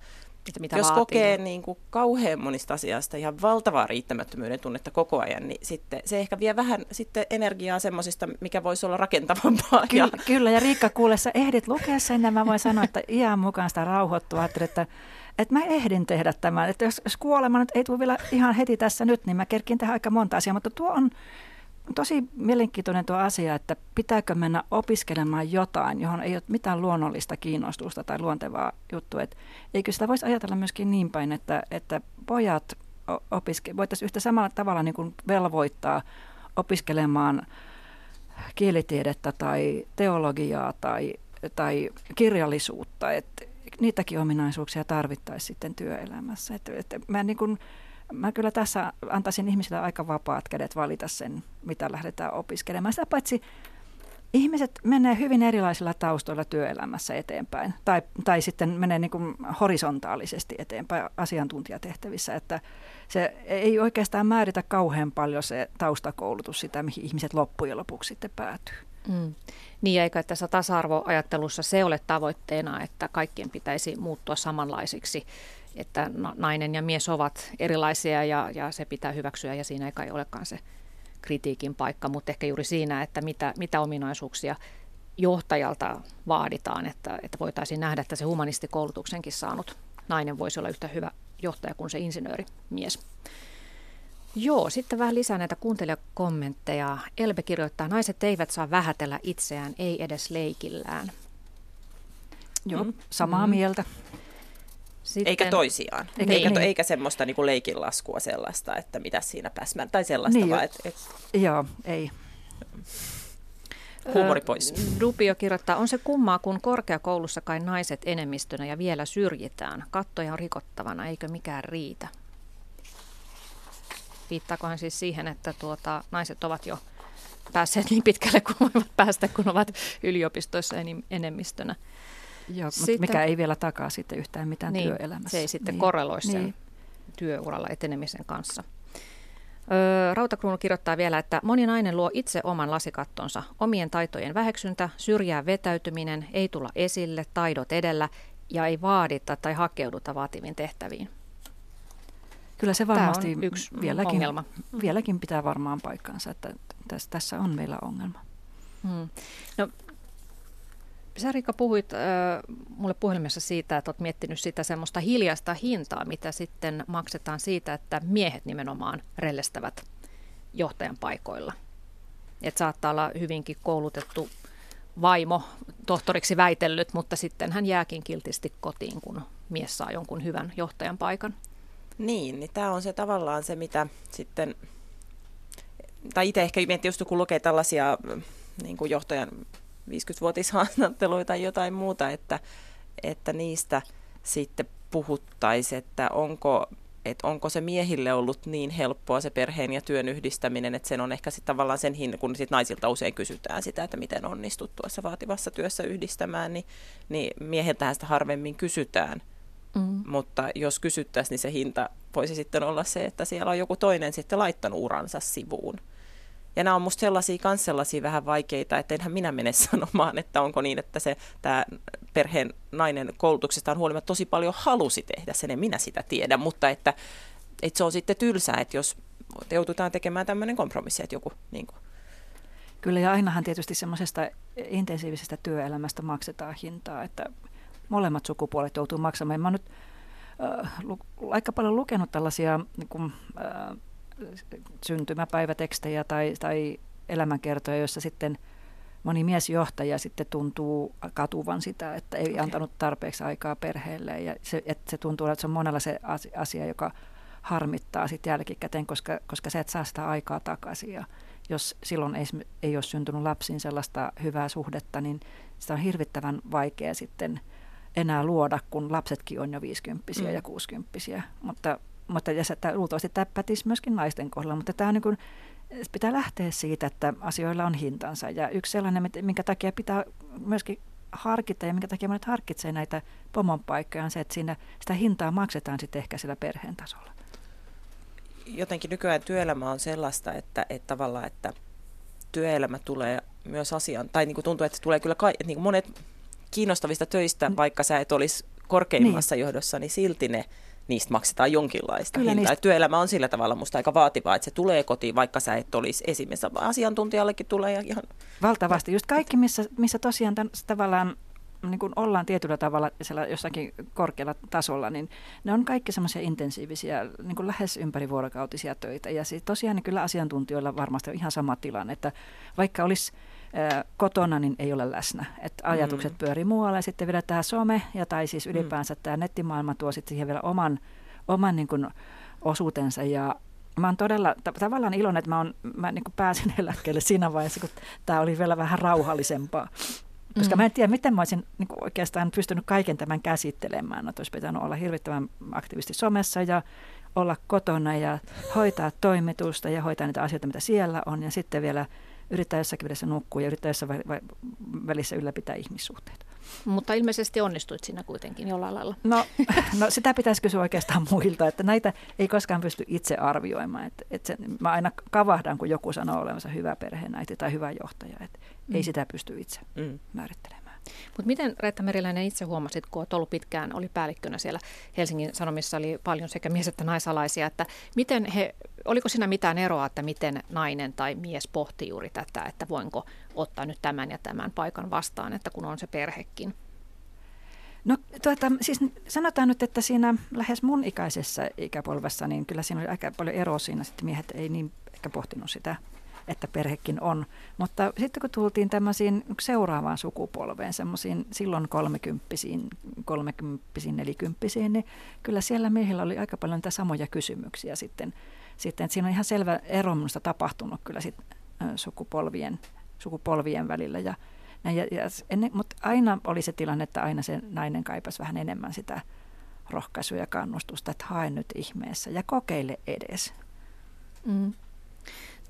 että mitä jos vaatii. kokee niin kuin kauhean monista asiasta ihan valtavaa riittämättömyyden tunnetta koko ajan, niin sitten se ehkä vie vähän sitten energiaa semmoisista, mikä voisi olla rakentavampaa. Ky- ja... Kyllä, ja Riikka, kuule, sä ehdit lukea sen, ja mä voin sanoa, että iän mukaan sitä rauhoittua. Että, että mä ehdin tehdä tämän. Että jos kuolema nyt ei tule vielä ihan heti tässä nyt, niin mä kerkin tehdä aika monta asiaa, mutta tuo on tosi mielenkiintoinen tuo asia, että pitääkö mennä opiskelemaan jotain, johon ei ole mitään luonnollista kiinnostusta tai luontevaa juttua. Et eikö sitä voisi ajatella myöskin niin päin, että, että pojat opiske- voitaisiin yhtä samalla tavalla niin kuin velvoittaa opiskelemaan kielitiedettä tai teologiaa tai, tai kirjallisuutta, että niitäkin ominaisuuksia tarvittaisiin sitten työelämässä. Että, että mä niin kuin, mä kyllä tässä antaisin ihmisille aika vapaat kädet valita sen, mitä lähdetään opiskelemaan. Sitä paitsi ihmiset menee hyvin erilaisilla taustoilla työelämässä eteenpäin tai, tai sitten menee niin horisontaalisesti eteenpäin asiantuntijatehtävissä, että se ei oikeastaan määritä kauhean paljon se taustakoulutus sitä, mihin ihmiset loppujen lopuksi sitten päätyy. Mm. Niin, eikä tässä tasa-arvoajattelussa se ole tavoitteena, että kaikkien pitäisi muuttua samanlaisiksi että nainen ja mies ovat erilaisia ja, ja se pitää hyväksyä ja siinä ei kai olekaan se kritiikin paikka, mutta ehkä juuri siinä, että mitä, mitä ominaisuuksia johtajalta vaaditaan, että, että voitaisiin nähdä, että se humanistikoulutuksenkin saanut nainen voisi olla yhtä hyvä johtaja kuin se insinöörimies. Joo, sitten vähän lisää näitä kuuntelijakommentteja. Elbe kirjoittaa, naiset eivät saa vähätellä itseään, ei edes leikillään. Joo, mm. samaa mm. mieltä. Sitten, eikä toisiaan. Eikä, niin, eikä, niin. eikä semmoista niin kuin leikinlaskua sellaista, että mitä siinä pääsmään, tai sellaista niin, vaan. Et, et... Joo, ei. Huumori pois. Dupio kirjoittaa, on se kummaa, kun korkeakoulussa kai naiset enemmistönä ja vielä syrjitään. Kattoja on rikottavana, eikö mikään riitä? Viittaakohan siis siihen, että tuota, naiset ovat jo päässeet niin pitkälle kuin voivat päästä, kun ovat yliopistoissa enemmistönä. Joo, sitten, mutta mikä ei vielä takaa sitten yhtään mitään niin, työelämässä. Se ei sitten niin. korreloi sen niin. työuralla etenemisen kanssa. Öö, Rautakruunu kirjoittaa vielä, että moni nainen luo itse oman lasikattonsa. Omien taitojen väheksyntä, syrjää vetäytyminen, ei tulla esille, taidot edellä ja ei vaadita tai hakeuduta vaativiin tehtäviin. Kyllä se varmasti on yksi vieläkin, ongelma. vieläkin pitää varmaan paikkansa, että tässä, tässä on meillä ongelma. Hmm. No, Sä Riikka puhuit äh, mulle puhelimessa siitä, että olet miettinyt sitä semmoista hiljaista hintaa, mitä sitten maksetaan siitä, että miehet nimenomaan rellestävät johtajan paikoilla. Että saattaa olla hyvinkin koulutettu vaimo tohtoriksi väitellyt, mutta sitten hän jääkin kiltisti kotiin, kun mies saa jonkun hyvän johtajan paikan. Niin, niin tämä on se tavallaan se, mitä sitten, tai itse ehkä miettii just kun lukee tällaisia niin kuin johtajan 50-vuotishaastatteluita tai jotain muuta, että, että niistä sitten puhuttaisiin, että onko, että onko se miehille ollut niin helppoa se perheen ja työn yhdistäminen, että sen on ehkä sitten tavallaan sen hinta, kun sit naisilta usein kysytään sitä, että miten onnistut tuossa vaativassa työssä yhdistämään, niin, niin miehiltähän sitä harvemmin kysytään. Mm. Mutta jos kysyttäisiin, niin se hinta voisi sitten olla se, että siellä on joku toinen sitten laittanut uransa sivuun. Ja nämä on musta sellaisia, kans sellaisia vähän vaikeita, että enhän minä mene sanomaan, että onko niin, että se tämä perheen nainen koulutuksestaan huolimatta tosi paljon halusi tehdä sen, en minä sitä tiedä, mutta että, että se on sitten tylsää, että jos joudutaan tekemään tämmöinen kompromissi, että joku niin kuin, Kyllä ja ainahan tietysti semmoisesta intensiivisestä työelämästä maksetaan hintaa, että molemmat sukupuolet joutuu maksamaan. Mä oon nyt äh, lu, aika paljon lukenut tällaisia niin kuin, äh, syntymäpäivätekstejä tai, tai elämänkertoja, joissa sitten moni miesjohtaja sitten tuntuu katuvan sitä, että ei okay. antanut tarpeeksi aikaa perheelle. Ja se, että se tuntuu, että se on monella se asia, joka harmittaa sitten jälkikäteen, koska, koska sä et saa sitä aikaa takaisin. Ja jos silloin ei, ei ole syntynyt lapsiin sellaista hyvää suhdetta, niin sitä on hirvittävän vaikea sitten enää luoda, kun lapsetkin on jo 50 mm. ja 60 Mutta mutta ja se, luultavasti tämä pätisi myöskin naisten kohdalla, mutta tämä on niin kuin, pitää lähteä siitä, että asioilla on hintansa. Ja yksi sellainen, minkä takia pitää myöskin harkita ja minkä takia monet harkitsee näitä pomon paikkoja, on se, että siinä sitä hintaa maksetaan sitten ehkä sillä perheen tasolla. Jotenkin nykyään työelämä on sellaista, että, että tavallaan, että työelämä tulee myös asian, tai niin kuin tuntuu, että tulee kyllä ka- että niin kuin monet kiinnostavista töistä, mm. vaikka sä et olisi korkeimmassa niin. johdossa, niin silti ne niistä maksetaan jonkinlaista Kyllä hintaa. Niistä... Työelämä on sillä tavalla musta aika vaativaa, että se tulee kotiin, vaikka sä et olisi esimerkiksi asiantuntijallekin tulee ja ihan... Valtavasti. Just kaikki, missä, missä tosiaan tämän, tavallaan niin kuin ollaan tietyllä tavalla siellä jossakin korkealla tasolla, niin ne on kaikki semmoisia intensiivisiä, niin kuin lähes ympärivuorokautisia töitä. Ja sit tosiaan niin kyllä asiantuntijoilla varmasti on ihan sama tilanne, että vaikka olisi kotona, niin ei ole läsnä. Että ajatukset mm. pyörii muualla ja sitten vielä tämä some ja tai siis mm. ylipäänsä mm. tämä nettimaailma tuo sitten siihen vielä oman, oman niin kuin osuutensa ja Mä oon todella t- tavallaan iloinen, että mä, on, mä niin pääsin eläkkeelle siinä vaiheessa, kun tämä oli vielä vähän rauhallisempaa. Koska mm. mä en tiedä, miten mä olisin niin oikeastaan pystynyt kaiken tämän käsittelemään. No, olisi pitänyt olla hirvittävän aktiivisesti somessa ja olla kotona ja hoitaa toimitusta ja hoitaa niitä asioita, mitä siellä on. Ja sitten vielä yrittää jossakin välissä nukkua ja yrittää jossain välissä ylläpitää ihmissuhteita. Mutta ilmeisesti onnistuit siinä kuitenkin jollain lailla. No, no sitä pitäisi kysyä oikeastaan muilta, että näitä ei koskaan pysty itse arvioimaan. Että, että se, mä aina kavahdan, kun joku sanoo olevansa hyvä perheenäiti tai hyvä johtaja. Että mm. Ei sitä pysty itse mm. määrittelemään. Mutta miten Reetta Meriläinen itse huomasit, kun olet ollut pitkään, oli päällikkönä siellä Helsingin Sanomissa, oli paljon sekä mies- että naisalaisia, että miten he, oliko siinä mitään eroa, että miten nainen tai mies pohti juuri tätä, että voinko ottaa nyt tämän ja tämän paikan vastaan, että kun on se perhekin? No tuota, siis sanotaan nyt, että siinä lähes mun ikäisessä ikäpolvessa, niin kyllä siinä oli aika paljon eroa siinä, että miehet ei niin ehkä pohtinut sitä että perhekin on. Mutta sitten kun tultiin tämmöisiin seuraavaan sukupolveen, semmoisiin silloin kolmekymppisiin, kolmekymppisiin, nelikymppisiin, niin kyllä siellä miehillä oli aika paljon niitä samoja kysymyksiä sitten. sitten siinä on ihan selvä ero minusta tapahtunut kyllä sit, sukupolvien, sukupolvien välillä ja ja, ja ennen, mutta aina oli se tilanne, että aina se nainen kaipasi vähän enemmän sitä rohkaisua ja kannustusta, että hae nyt ihmeessä ja kokeile edes. Mm.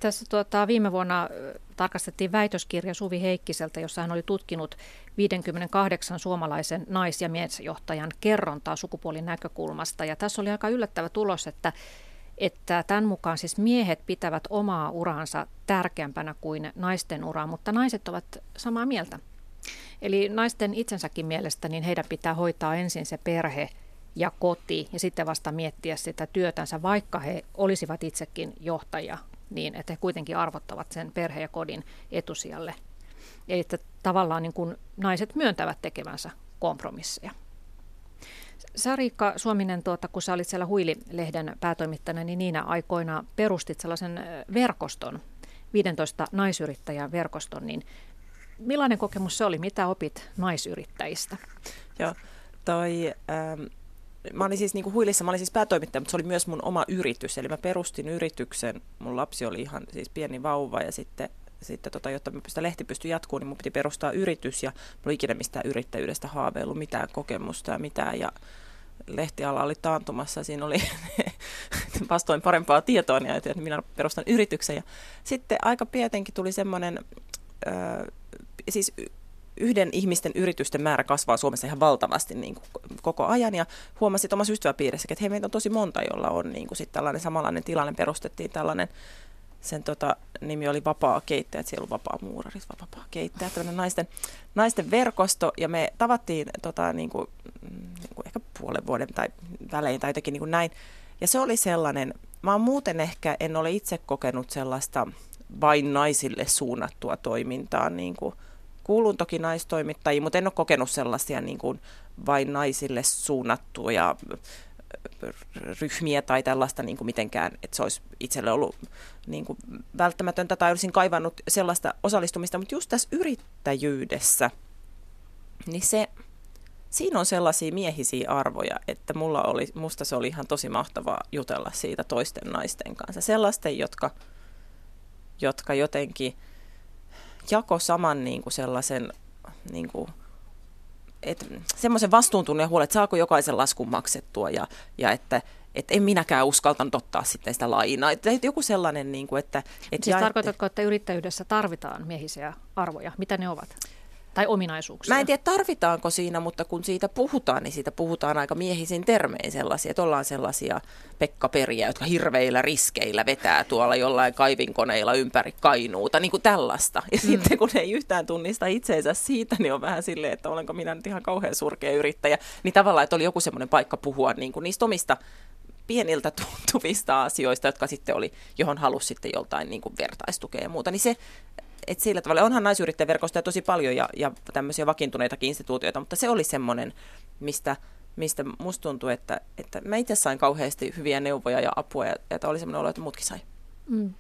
Tässä tuota, viime vuonna tarkastettiin väitöskirja Suvi Heikkiseltä, jossa hän oli tutkinut 58 suomalaisen nais- ja miesjohtajan kerrontaa sukupuolin näkökulmasta. Ja tässä oli aika yllättävä tulos, että, että tämän mukaan siis miehet pitävät omaa uraansa tärkeämpänä kuin naisten uraa, mutta naiset ovat samaa mieltä. Eli naisten itsensäkin mielestä niin heidän pitää hoitaa ensin se perhe ja koti ja sitten vasta miettiä sitä työtänsä, vaikka he olisivat itsekin johtajia niin että he kuitenkin arvottavat sen perhe ja kodin etusijalle. että tavallaan niin kuin naiset myöntävät tekevänsä kompromisseja. Sarikka Suominen, tuota, kun sä olit siellä Huili-lehden päätoimittajana, niin niinä aikoina perustit sellaisen verkoston, 15 naisyrittäjän verkoston, niin millainen kokemus se oli? Mitä opit naisyrittäjistä? Joo, toi, ähm, mä olin siis niin kuin Huilissa, mä olin siis päätoimittaja, mutta se oli myös mun oma yritys. Eli mä perustin yrityksen, mun lapsi oli ihan siis pieni vauva ja sitten sitten tota, jotta sitä lehti pystyi jatkumaan, niin mun piti perustaa yritys ja mulla ei ikinä mistään yrittäjyydestä haaveillut mitään kokemusta ja mitään. Ja lehtiala oli taantumassa, siinä oli vastoin parempaa tietoa, niin ajattelin, että minä perustan yrityksen. Ja sitten aika pietenkin tuli semmoinen, äh, siis yhden ihmisten yritysten määrä kasvaa Suomessa ihan valtavasti niin kuin koko ajan ja huomasin omassa ystäväpiirissä, että hei, meitä on tosi monta, jolla on niin kuin sit tällainen samanlainen tilanne. Perustettiin tällainen, sen tota, nimi oli Vapaa Keittäjät, siellä on Vapaa Muurarit, Vapaa Keittäjät, tällainen naisten, naisten verkosto ja me tavattiin tota, niin kuin, niin kuin ehkä puolen vuoden tai välein tai jotenkin niin kuin näin. Ja se oli sellainen, mä oon muuten ehkä, en ole itse kokenut sellaista vain naisille suunnattua toimintaa, niin kuin, kuulun toki naistoimittajiin, mutta en ole kokenut sellaisia niin kuin vain naisille suunnattuja ryhmiä tai tällaista niin kuin mitenkään, että se olisi itselle ollut niin kuin välttämätöntä tai olisin kaivannut sellaista osallistumista, mutta just tässä yrittäjyydessä, niin se, siinä on sellaisia miehisiä arvoja, että mulla oli, musta se oli ihan tosi mahtavaa jutella siitä toisten naisten kanssa. Sellaisten, jotka, jotka jotenkin jako saman niin kuin sellaisen niin kuin, et, semmoisen vastuuntunnon huolen, että saako jokaisen laskun maksettua ja, ja että et en minäkään uskaltanut ottaa sitten sitä lainaa. Et joku sellainen, niin kuin, että... Et siis tarkoitatko, että yrittäjyydessä tarvitaan miehisiä arvoja? Mitä ne ovat? Tai ominaisuuksia? Mä en tiedä tarvitaanko siinä, mutta kun siitä puhutaan, niin siitä puhutaan aika miehisin termein sellaisia, että ollaan sellaisia pekkaperiä, jotka hirveillä riskeillä vetää tuolla jollain kaivinkoneilla ympäri kainuuta, niin kuin tällaista. Ja mm. sitten kun ei yhtään tunnista itseensä siitä, niin on vähän silleen, että olenko minä nyt ihan kauhean surkea yrittäjä. Niin tavallaan, että oli joku semmoinen paikka puhua niin kuin niistä omista pieniltä tuntuvista asioista, jotka sitten oli, johon halusi sitten joltain niin kuin vertaistukea ja muuta, niin se et sillä tavalla onhan naisyrittäjäverkostoja tosi paljon ja, ja tämmöisiä vakiintuneitakin instituutioita, mutta se oli semmoinen, mistä, mistä musta tuntui, että, että mä itse sain kauheasti hyviä neuvoja ja apua ja että oli semmoinen olo, että muutkin sai. Mm.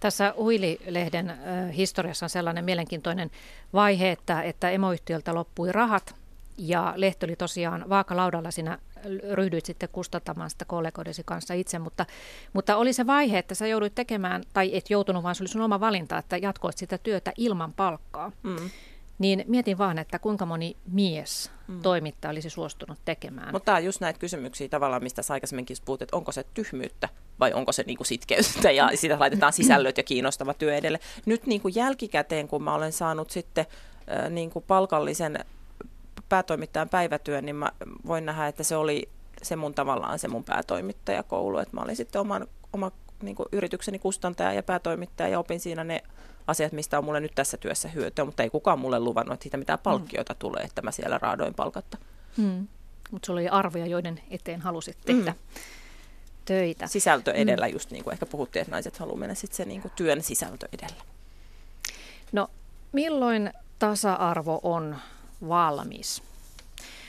Tässä Uili-lehden historiassa on sellainen mielenkiintoinen vaihe, että, että emoyhtiöltä loppui rahat ja lehti oli tosiaan vaakalaudalla siinä ryhdyit sitten kustantamaan sitä kollegoidesi kanssa itse, mutta, mutta oli se vaihe, että sä jouduit tekemään, tai et joutunut, vaan se oli sun oma valinta, että jatkoit sitä työtä ilman palkkaa. Mm. Niin mietin vaan, että kuinka moni mies mm. toimittaja olisi suostunut tekemään. Mutta tämä on just näitä kysymyksiä tavallaan, mistä sä aikaisemminkin puhut, että onko se tyhmyyttä vai onko se niinku sitkeyttä ja sitä laitetaan sisällöt ja kiinnostava työ edelle. Nyt niinku jälkikäteen, kun mä olen saanut sitten äh, niinku palkallisen päätoimittajan päivätyön, niin mä voin nähdä, että se oli se mun tavallaan se mun päätoimittajakoulu, että mä olin sitten oman, oma niin kuin yritykseni kustantaja ja päätoimittaja ja opin siinä ne asiat, mistä on mulle nyt tässä työssä hyötyä, mutta ei kukaan mulle luvannut, että siitä mitään mm. palkkiota mm. tulee, että mä siellä raadoin palkatta. Mm. Mutta sulla oli arvoja, joiden eteen halusit tehdä mm. töitä. Sisältö edellä, mm. just niin kuin ehkä puhuttiin, että naiset haluaa mennä sitten se niin kuin työn sisältö edellä. No milloin tasa-arvo on valmis.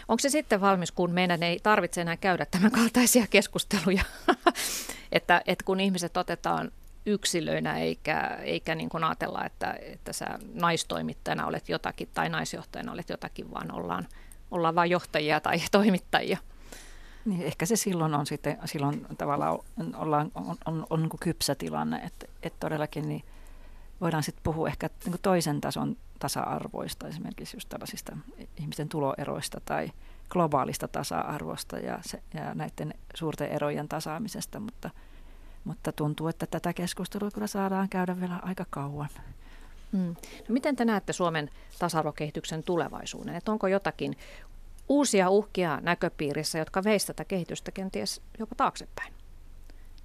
Onko se sitten valmis, kun meidän ei tarvitse enää käydä tämän kaltaisia keskusteluja, että, että kun ihmiset otetaan yksilöinä eikä, eikä niin kuin ajatella, että, että sä naistoimittajana olet jotakin tai naisjohtajana olet jotakin, vaan ollaan, ollaan vain johtajia tai toimittajia. Niin ehkä se silloin on sitten, silloin tavallaan ollaan, on, on, on niin kuin kypsä tilanne, että, että todellakin niin voidaan sitten puhua ehkä niin toisen tason tasa-arvoista, esimerkiksi just tällaisista ihmisten tuloeroista tai globaalista tasa-arvosta ja, se, ja näiden suurten erojen tasaamisesta, mutta, mutta tuntuu, että tätä keskustelua kyllä saadaan käydä vielä aika kauan. Mm. No miten te näette Suomen tasa-arvokehityksen tulevaisuuden? Että onko jotakin uusia uhkia näköpiirissä, jotka veisivät tätä kehitystä kenties jopa taaksepäin?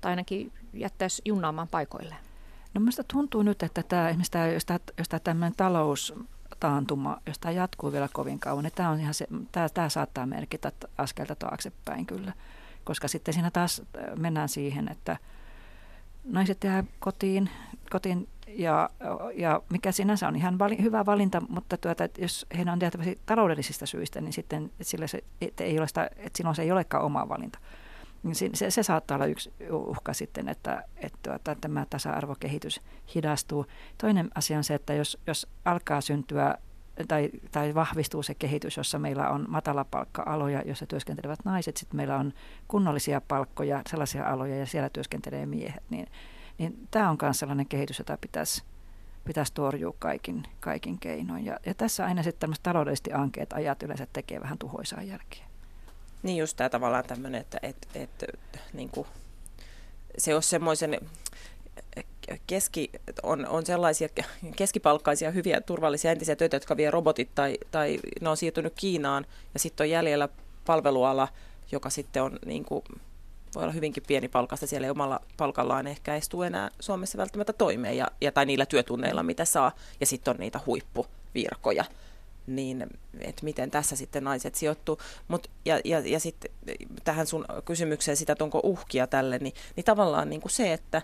Tai ainakin jättäisi junnaamaan paikoilleen? No minusta tuntuu nyt, että tämä, esimerkiksi tämä, jos, tämä, jos tämä tämmöinen taloustaantuma, jos tämä jatkuu vielä kovin kauan, niin tämä, on ihan se, tämä, tämä saattaa merkitä askelta taaksepäin kyllä. Koska sitten siinä taas mennään siihen, että naiset jää kotiin, kotiin ja, ja mikä sinänsä on ihan vali, hyvä valinta, mutta tuota, että jos heillä on tietysti taloudellisista syistä, niin sitten sillä se, ei ole sitä, että silloin se ei olekaan oma valinta. Niin se, se saattaa olla yksi uhka sitten, että, että, tuota, että tämä tasa-arvokehitys hidastuu. Toinen asia on se, että jos, jos alkaa syntyä tai, tai vahvistuu se kehitys, jossa meillä on matalapalkka-aloja, joissa työskentelevät naiset, sitten meillä on kunnollisia palkkoja, sellaisia aloja ja siellä työskentelee miehet, niin, niin tämä on myös sellainen kehitys, jota pitäisi, pitäisi torjua kaikin, kaikin keinoin. Ja, ja tässä aina sitten tämmöiset taloudellisesti ankeet ajat yleensä tekee vähän tuhoisaa jälkeä. Niin just tämä tavallaan tämmöinen, että et, et, niin kuin, se on semmoisen keski, on, on sellaisia keskipalkkaisia, hyviä, turvallisia entisiä töitä, jotka vie robotit tai, tai ne on siirtynyt Kiinaan ja sitten on jäljellä palveluala, joka sitten on niin kuin, voi olla hyvinkin pieni palkasta, siellä ei omalla palkallaan ehkä ei tule enää Suomessa välttämättä toimeen ja, ja tai niillä työtunneilla, mitä saa, ja sitten on niitä huippuvirkoja niin että miten tässä sitten naiset sijoittuu. Mut, ja, ja, ja sitten tähän sun kysymykseen sitä, että onko uhkia tälle, niin, niin tavallaan niin kuin se, että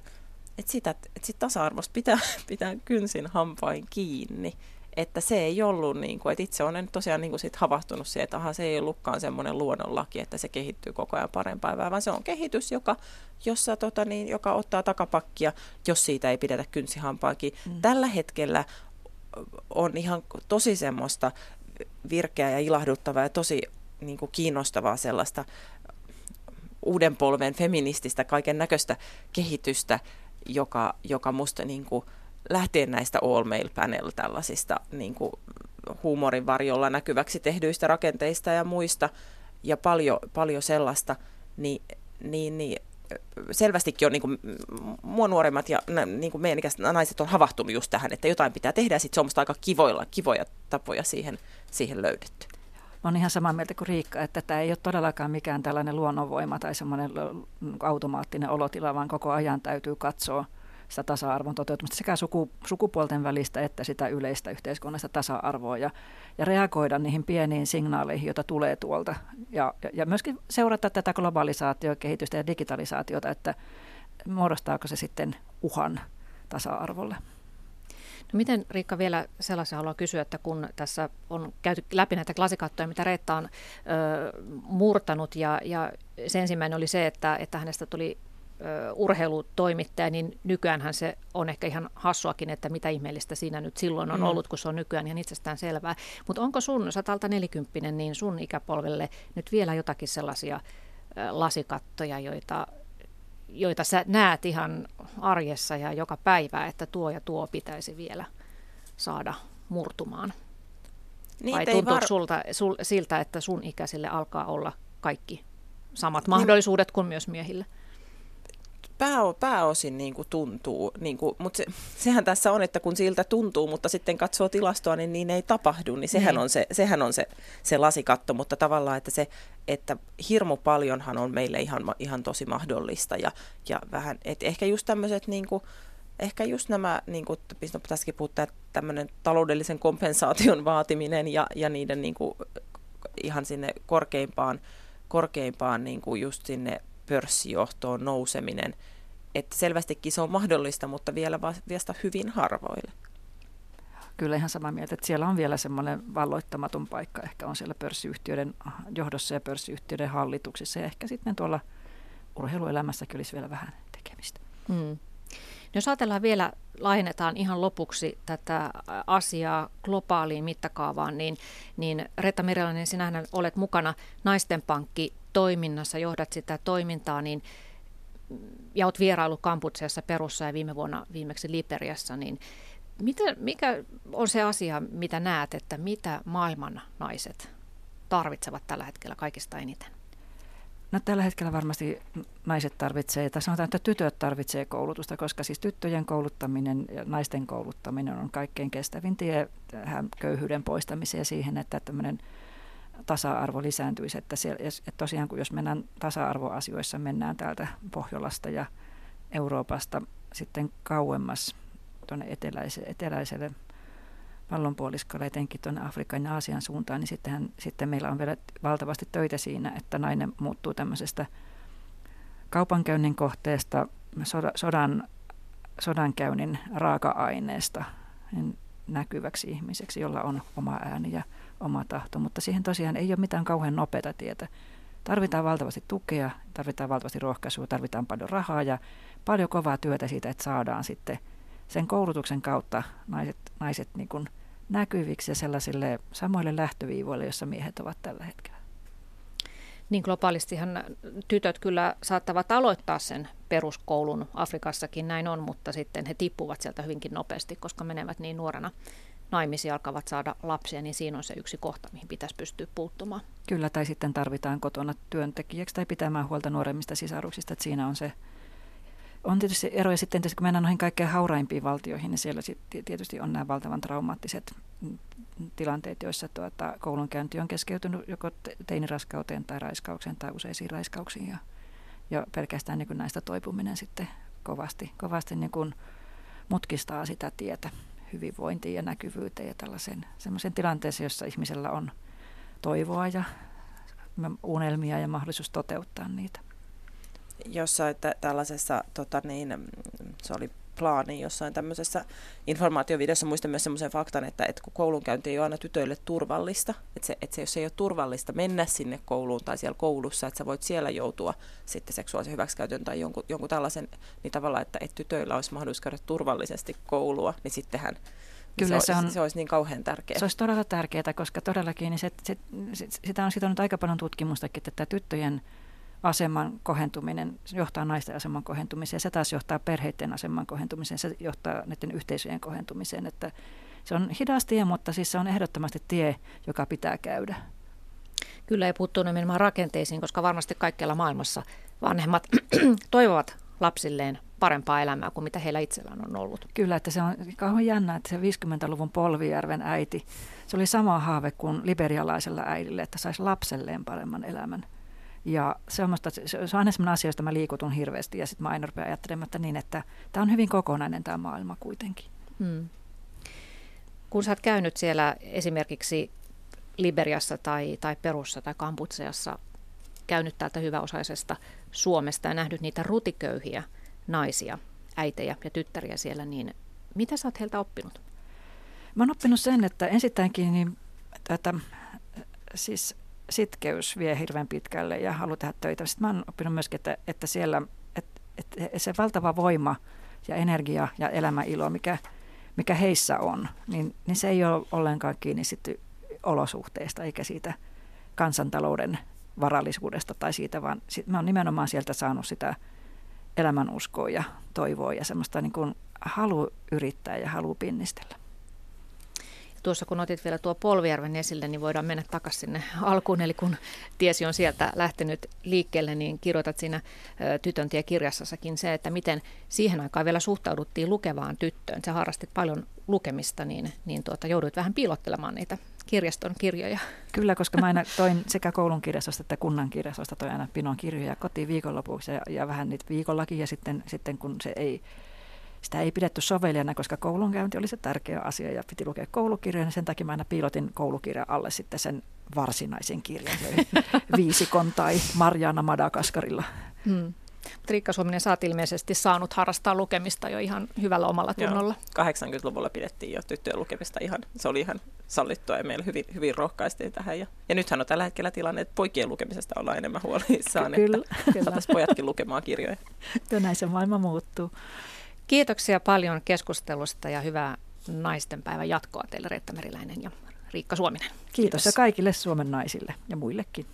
et sitä, että sit tasa-arvosta pitää, pitää kynsin hampain kiinni. Että se ei ollut, niin kuin, että itse olen tosiaan niin kuin sit havahtunut siihen, että aha, se ei ollutkaan semmoinen luonnonlaki, että se kehittyy koko ajan parempaan vaan se on kehitys, joka, jossa, tota, niin, joka ottaa takapakkia, jos siitä ei pidetä kynsihampaakin. Mm. Tällä hetkellä on ihan tosi semmoista virkeää ja ilahduttavaa ja tosi niin kuin kiinnostavaa sellaista uuden polven feminististä kaiken näköistä kehitystä, joka, joka musta niin kuin lähtee näistä all male panel tällaisista niin kuin huumorin varjolla näkyväksi tehdyistä rakenteista ja muista. Ja paljon, paljon sellaista, niin, niin, niin selvästikin on niin kuin, mua nuoremmat ja niin kuin meidän ikäiset naiset on havahtunut just tähän, että jotain pitää tehdä ja sitten se on musta aika kivoilla, kivoja tapoja siihen, siihen löydetty. Olen ihan samaa mieltä kuin Riikka, että tämä ei ole todellakaan mikään tällainen luonnonvoima tai semmoinen automaattinen olotila, vaan koko ajan täytyy katsoa sitä tasa-arvon toteutumista sekä suku, sukupuolten välistä että sitä yleistä yhteiskunnasta tasa-arvoa ja, ja reagoida niihin pieniin signaaleihin, joita tulee tuolta. Ja, ja, ja myöskin seurata tätä globalisaatiokehitystä ja digitalisaatiota, että muodostaako se sitten uhan tasa-arvolle. No miten Riikka vielä sellaisen haluaa kysyä, että kun tässä on käyty läpi näitä klasikattoja, mitä Reetta on ö, murtanut ja, ja se ensimmäinen oli se, että, että hänestä tuli urheilutoimittaja, niin nykyään se on ehkä ihan hassuakin, että mitä ihmeellistä siinä nyt silloin on mm. ollut, kun se on nykyään ihan itsestään selvää. Mutta onko sun, sä alta nelikymppinen, niin sun ikäpolvelle nyt vielä jotakin sellaisia lasikattoja, joita, joita sä näet ihan arjessa ja joka päivä, että tuo ja tuo pitäisi vielä saada murtumaan? Niitä Vai tuntuuko var... sulta, sul, siltä, että sun ikäisille alkaa olla kaikki samat mahdollisuudet kuin myös miehille? Pää, pääosin niin kuin tuntuu, niin kuin, mutta se, sehän tässä on, että kun siltä tuntuu, mutta sitten katsoo tilastoa, niin niin ei tapahdu, niin sehän niin. on, se, sehän on se, se lasikatto, mutta tavallaan, että se, että hirmu paljonhan on meille ihan, ihan tosi mahdollista ja, ja vähän, että ehkä just tämmöiset niin kuin, ehkä just nämä, niin kuin pitäisikin puhua, tämmöinen taloudellisen kompensaation vaatiminen ja, ja niiden niin kuin, ihan sinne korkeimpaan, korkeimpaan niin kuin just sinne pörssijohtoon nouseminen. Että selvästikin se on mahdollista, mutta vielä vasta hyvin harvoille. Kyllä ihan samaa mieltä, että siellä on vielä semmoinen valloittamaton paikka. Ehkä on siellä pörssiyhtiöiden johdossa ja pörssiyhtiöiden hallituksissa ja ehkä sitten tuolla urheiluelämässä kyllä olisi vielä vähän tekemistä. Mm. Jos ajatellaan vielä, laajennetaan ihan lopuksi tätä asiaa globaaliin mittakaavaan, niin, niin Retta Merilainen, sinähän olet mukana Naisten Pankki toiminnassa, johdat sitä toimintaa, niin ja olet vierailu Kamputsiassa Perussa ja viime vuonna viimeksi Liberiassa, niin mitä, mikä on se asia, mitä näet, että mitä maailman naiset tarvitsevat tällä hetkellä kaikista eniten? No tällä hetkellä varmasti naiset tarvitsee, tai sanotaan, että tytöt tarvitsee koulutusta, koska siis tyttöjen kouluttaminen ja naisten kouluttaminen on kaikkein kestävin tie tähän köyhyyden poistamiseen siihen, että tämmöinen tasa-arvo lisääntyisi. Että, siellä, että tosiaan kun jos mennään tasa-arvoasioissa, mennään täältä Pohjolasta ja Euroopasta sitten kauemmas tuonne eteläiselle, eteläiselle pallonpuoliskolle, etenkin tuonne Afrikan ja Aasian suuntaan, niin sittenhän, sitten meillä on vielä valtavasti töitä siinä, että nainen muuttuu tämmöisestä kaupankäynnin kohteesta, sodan sodankäynnin raaka-aineesta niin näkyväksi ihmiseksi, jolla on oma ääni ja oma tahto. Mutta siihen tosiaan ei ole mitään kauhean nopeata tietä. Tarvitaan valtavasti tukea, tarvitaan valtavasti rohkaisua, tarvitaan paljon rahaa ja paljon kovaa työtä siitä, että saadaan sitten sen koulutuksen kautta naiset, naiset niin kuin näkyviksi ja sellaisille samoille lähtöviivoille, joissa miehet ovat tällä hetkellä. Niin globaalistihan tytöt kyllä saattavat aloittaa sen peruskoulun, Afrikassakin näin on, mutta sitten he tippuvat sieltä hyvinkin nopeasti, koska menevät niin nuorena naimisiin alkavat saada lapsia, niin siinä on se yksi kohta, mihin pitäisi pystyä puuttumaan. Kyllä, tai sitten tarvitaan kotona työntekijäksi tai pitämään huolta nuoremmista sisaruksista, että siinä on se on tietysti eroja sitten, kun mennään noihin kaikkein hauraimpiin valtioihin, niin siellä tietysti on nämä valtavan traumaattiset tilanteet, joissa tuota, koulunkäynti on keskeytynyt joko teiniraskauteen tai raiskaukseen tai useisiin raiskauksiin. Ja, ja pelkästään niin näistä toipuminen sitten kovasti, kovasti niin mutkistaa sitä tietä hyvinvointiin ja näkyvyyteen ja tällaisen semmoisen tilanteeseen, jossa ihmisellä on toivoa ja unelmia ja mahdollisuus toteuttaa niitä. Jossain tä- tällaisessa, tota niin, se oli plaani jossain tämmöisessä informaatiovideossa. Muistan myös semmoisen faktan, että, että kun koulunkäynti ei ole aina tytöille turvallista, että, se, että se, jos ei ole turvallista mennä sinne kouluun tai siellä koulussa, että sä voit siellä joutua sitten seksuaalisen hyväksikäytön tai jonkun, jonkun tällaisen, niin tavallaan, että, että tytöillä olisi mahdollisuus käydä turvallisesti koulua, niin sittenhän Kyllä se, se, on, se olisi niin kauhean tärkeää. Se olisi todella tärkeää, koska todellakin niin se, se, se, sitä on sitonut aika paljon tutkimustakin, että tyttöjen aseman kohentuminen johtaa naisten aseman kohentumiseen, se taas johtaa perheiden aseman kohentumiseen, se johtaa näiden yhteisöjen kohentumiseen. Että se on hidas tie, mutta siis se on ehdottomasti tie, joka pitää käydä. Kyllä ei puuttuu nimenomaan rakenteisiin, koska varmasti kaikkialla maailmassa vanhemmat toivovat lapsilleen parempaa elämää kuin mitä heillä itsellään on ollut. Kyllä, että se on kauhean jännä, että se 50-luvun Polvijärven äiti, se oli sama haave kuin liberialaisella äidillä, että saisi lapselleen paremman elämän. Ja se on, musta, se on aina sellainen asia, josta mä liikutun hirveästi ja sitten mä aina rupean ajattelemaan niin, että tämä on hyvin kokonainen tämä maailma kuitenkin. Hmm. Kun sä oot käynyt siellä esimerkiksi Liberiassa tai, tai Perussa tai Kamputseassa, käynyt täältä hyväosaisesta Suomesta ja nähnyt niitä rutiköyhiä naisia, äitejä ja tyttäriä siellä, niin mitä sä oot heiltä oppinut? Mä oon oppinut sen, että ensittäinkin niin tätä, siis sitkeys vie hirveän pitkälle ja halu tehdä töitä. Sitten mä oon oppinut myöskin, että, että siellä että, että se valtava voima ja energia ja elämäilo, mikä, mikä heissä on, niin, niin se ei ole ollenkaan kiinni sitten olosuhteista eikä siitä kansantalouden varallisuudesta tai siitä, vaan sit mä oon nimenomaan sieltä saanut sitä elämänuskoa ja toivoa ja semmoista niin kuin halu yrittää ja halu pinnistellä. Tuossa kun otit vielä tuo Polvijärven esille, niin voidaan mennä takaisin sinne alkuun. Eli kun tiesi on sieltä lähtenyt liikkeelle, niin kirjoitat siinä Tytön kirjassassakin se, että miten siihen aikaan vielä suhtauduttiin lukevaan tyttöön. Sä harrastit paljon lukemista, niin, niin tuota, jouduit vähän piilottelemaan niitä kirjaston kirjoja. Kyllä, koska mä aina toin sekä koulun kirjastosta että kunnan kirjastosta toi aina pinon kirjoja kotiin viikonlopuksi ja, ja vähän niitä viikollakin ja sitten, sitten kun se ei sitä ei pidetty sovelijana, koska koulunkäynti oli se tärkeä asia ja piti lukea koulukirjoja, niin sen takia mä aina piilotin koulukirjan alle sitten sen varsinaisen kirjan, viisikon tai Marjana Madagaskarilla. Hmm. Riikka Suominen, sä oot ilmeisesti saanut harrastaa lukemista jo ihan hyvällä omalla tunnolla. Joo, 80-luvulla pidettiin jo tyttöjen lukemista ihan, se oli ihan sallittua ja meillä hyvin, hyvin rohkaistiin tähän. Ja, ja nythän on tällä hetkellä tilanne, että poikien lukemisesta ollaan enemmän huolissaan, kyllä, että kyllä. pojatkin lukemaan kirjoja. Joo, näin se maailma muuttuu. Kiitoksia paljon keskustelusta ja hyvää naisten päivän jatkoa teille Reetta Meriläinen ja Riikka Suominen. Kiitos, Kiitos. ja kaikille Suomen naisille ja muillekin.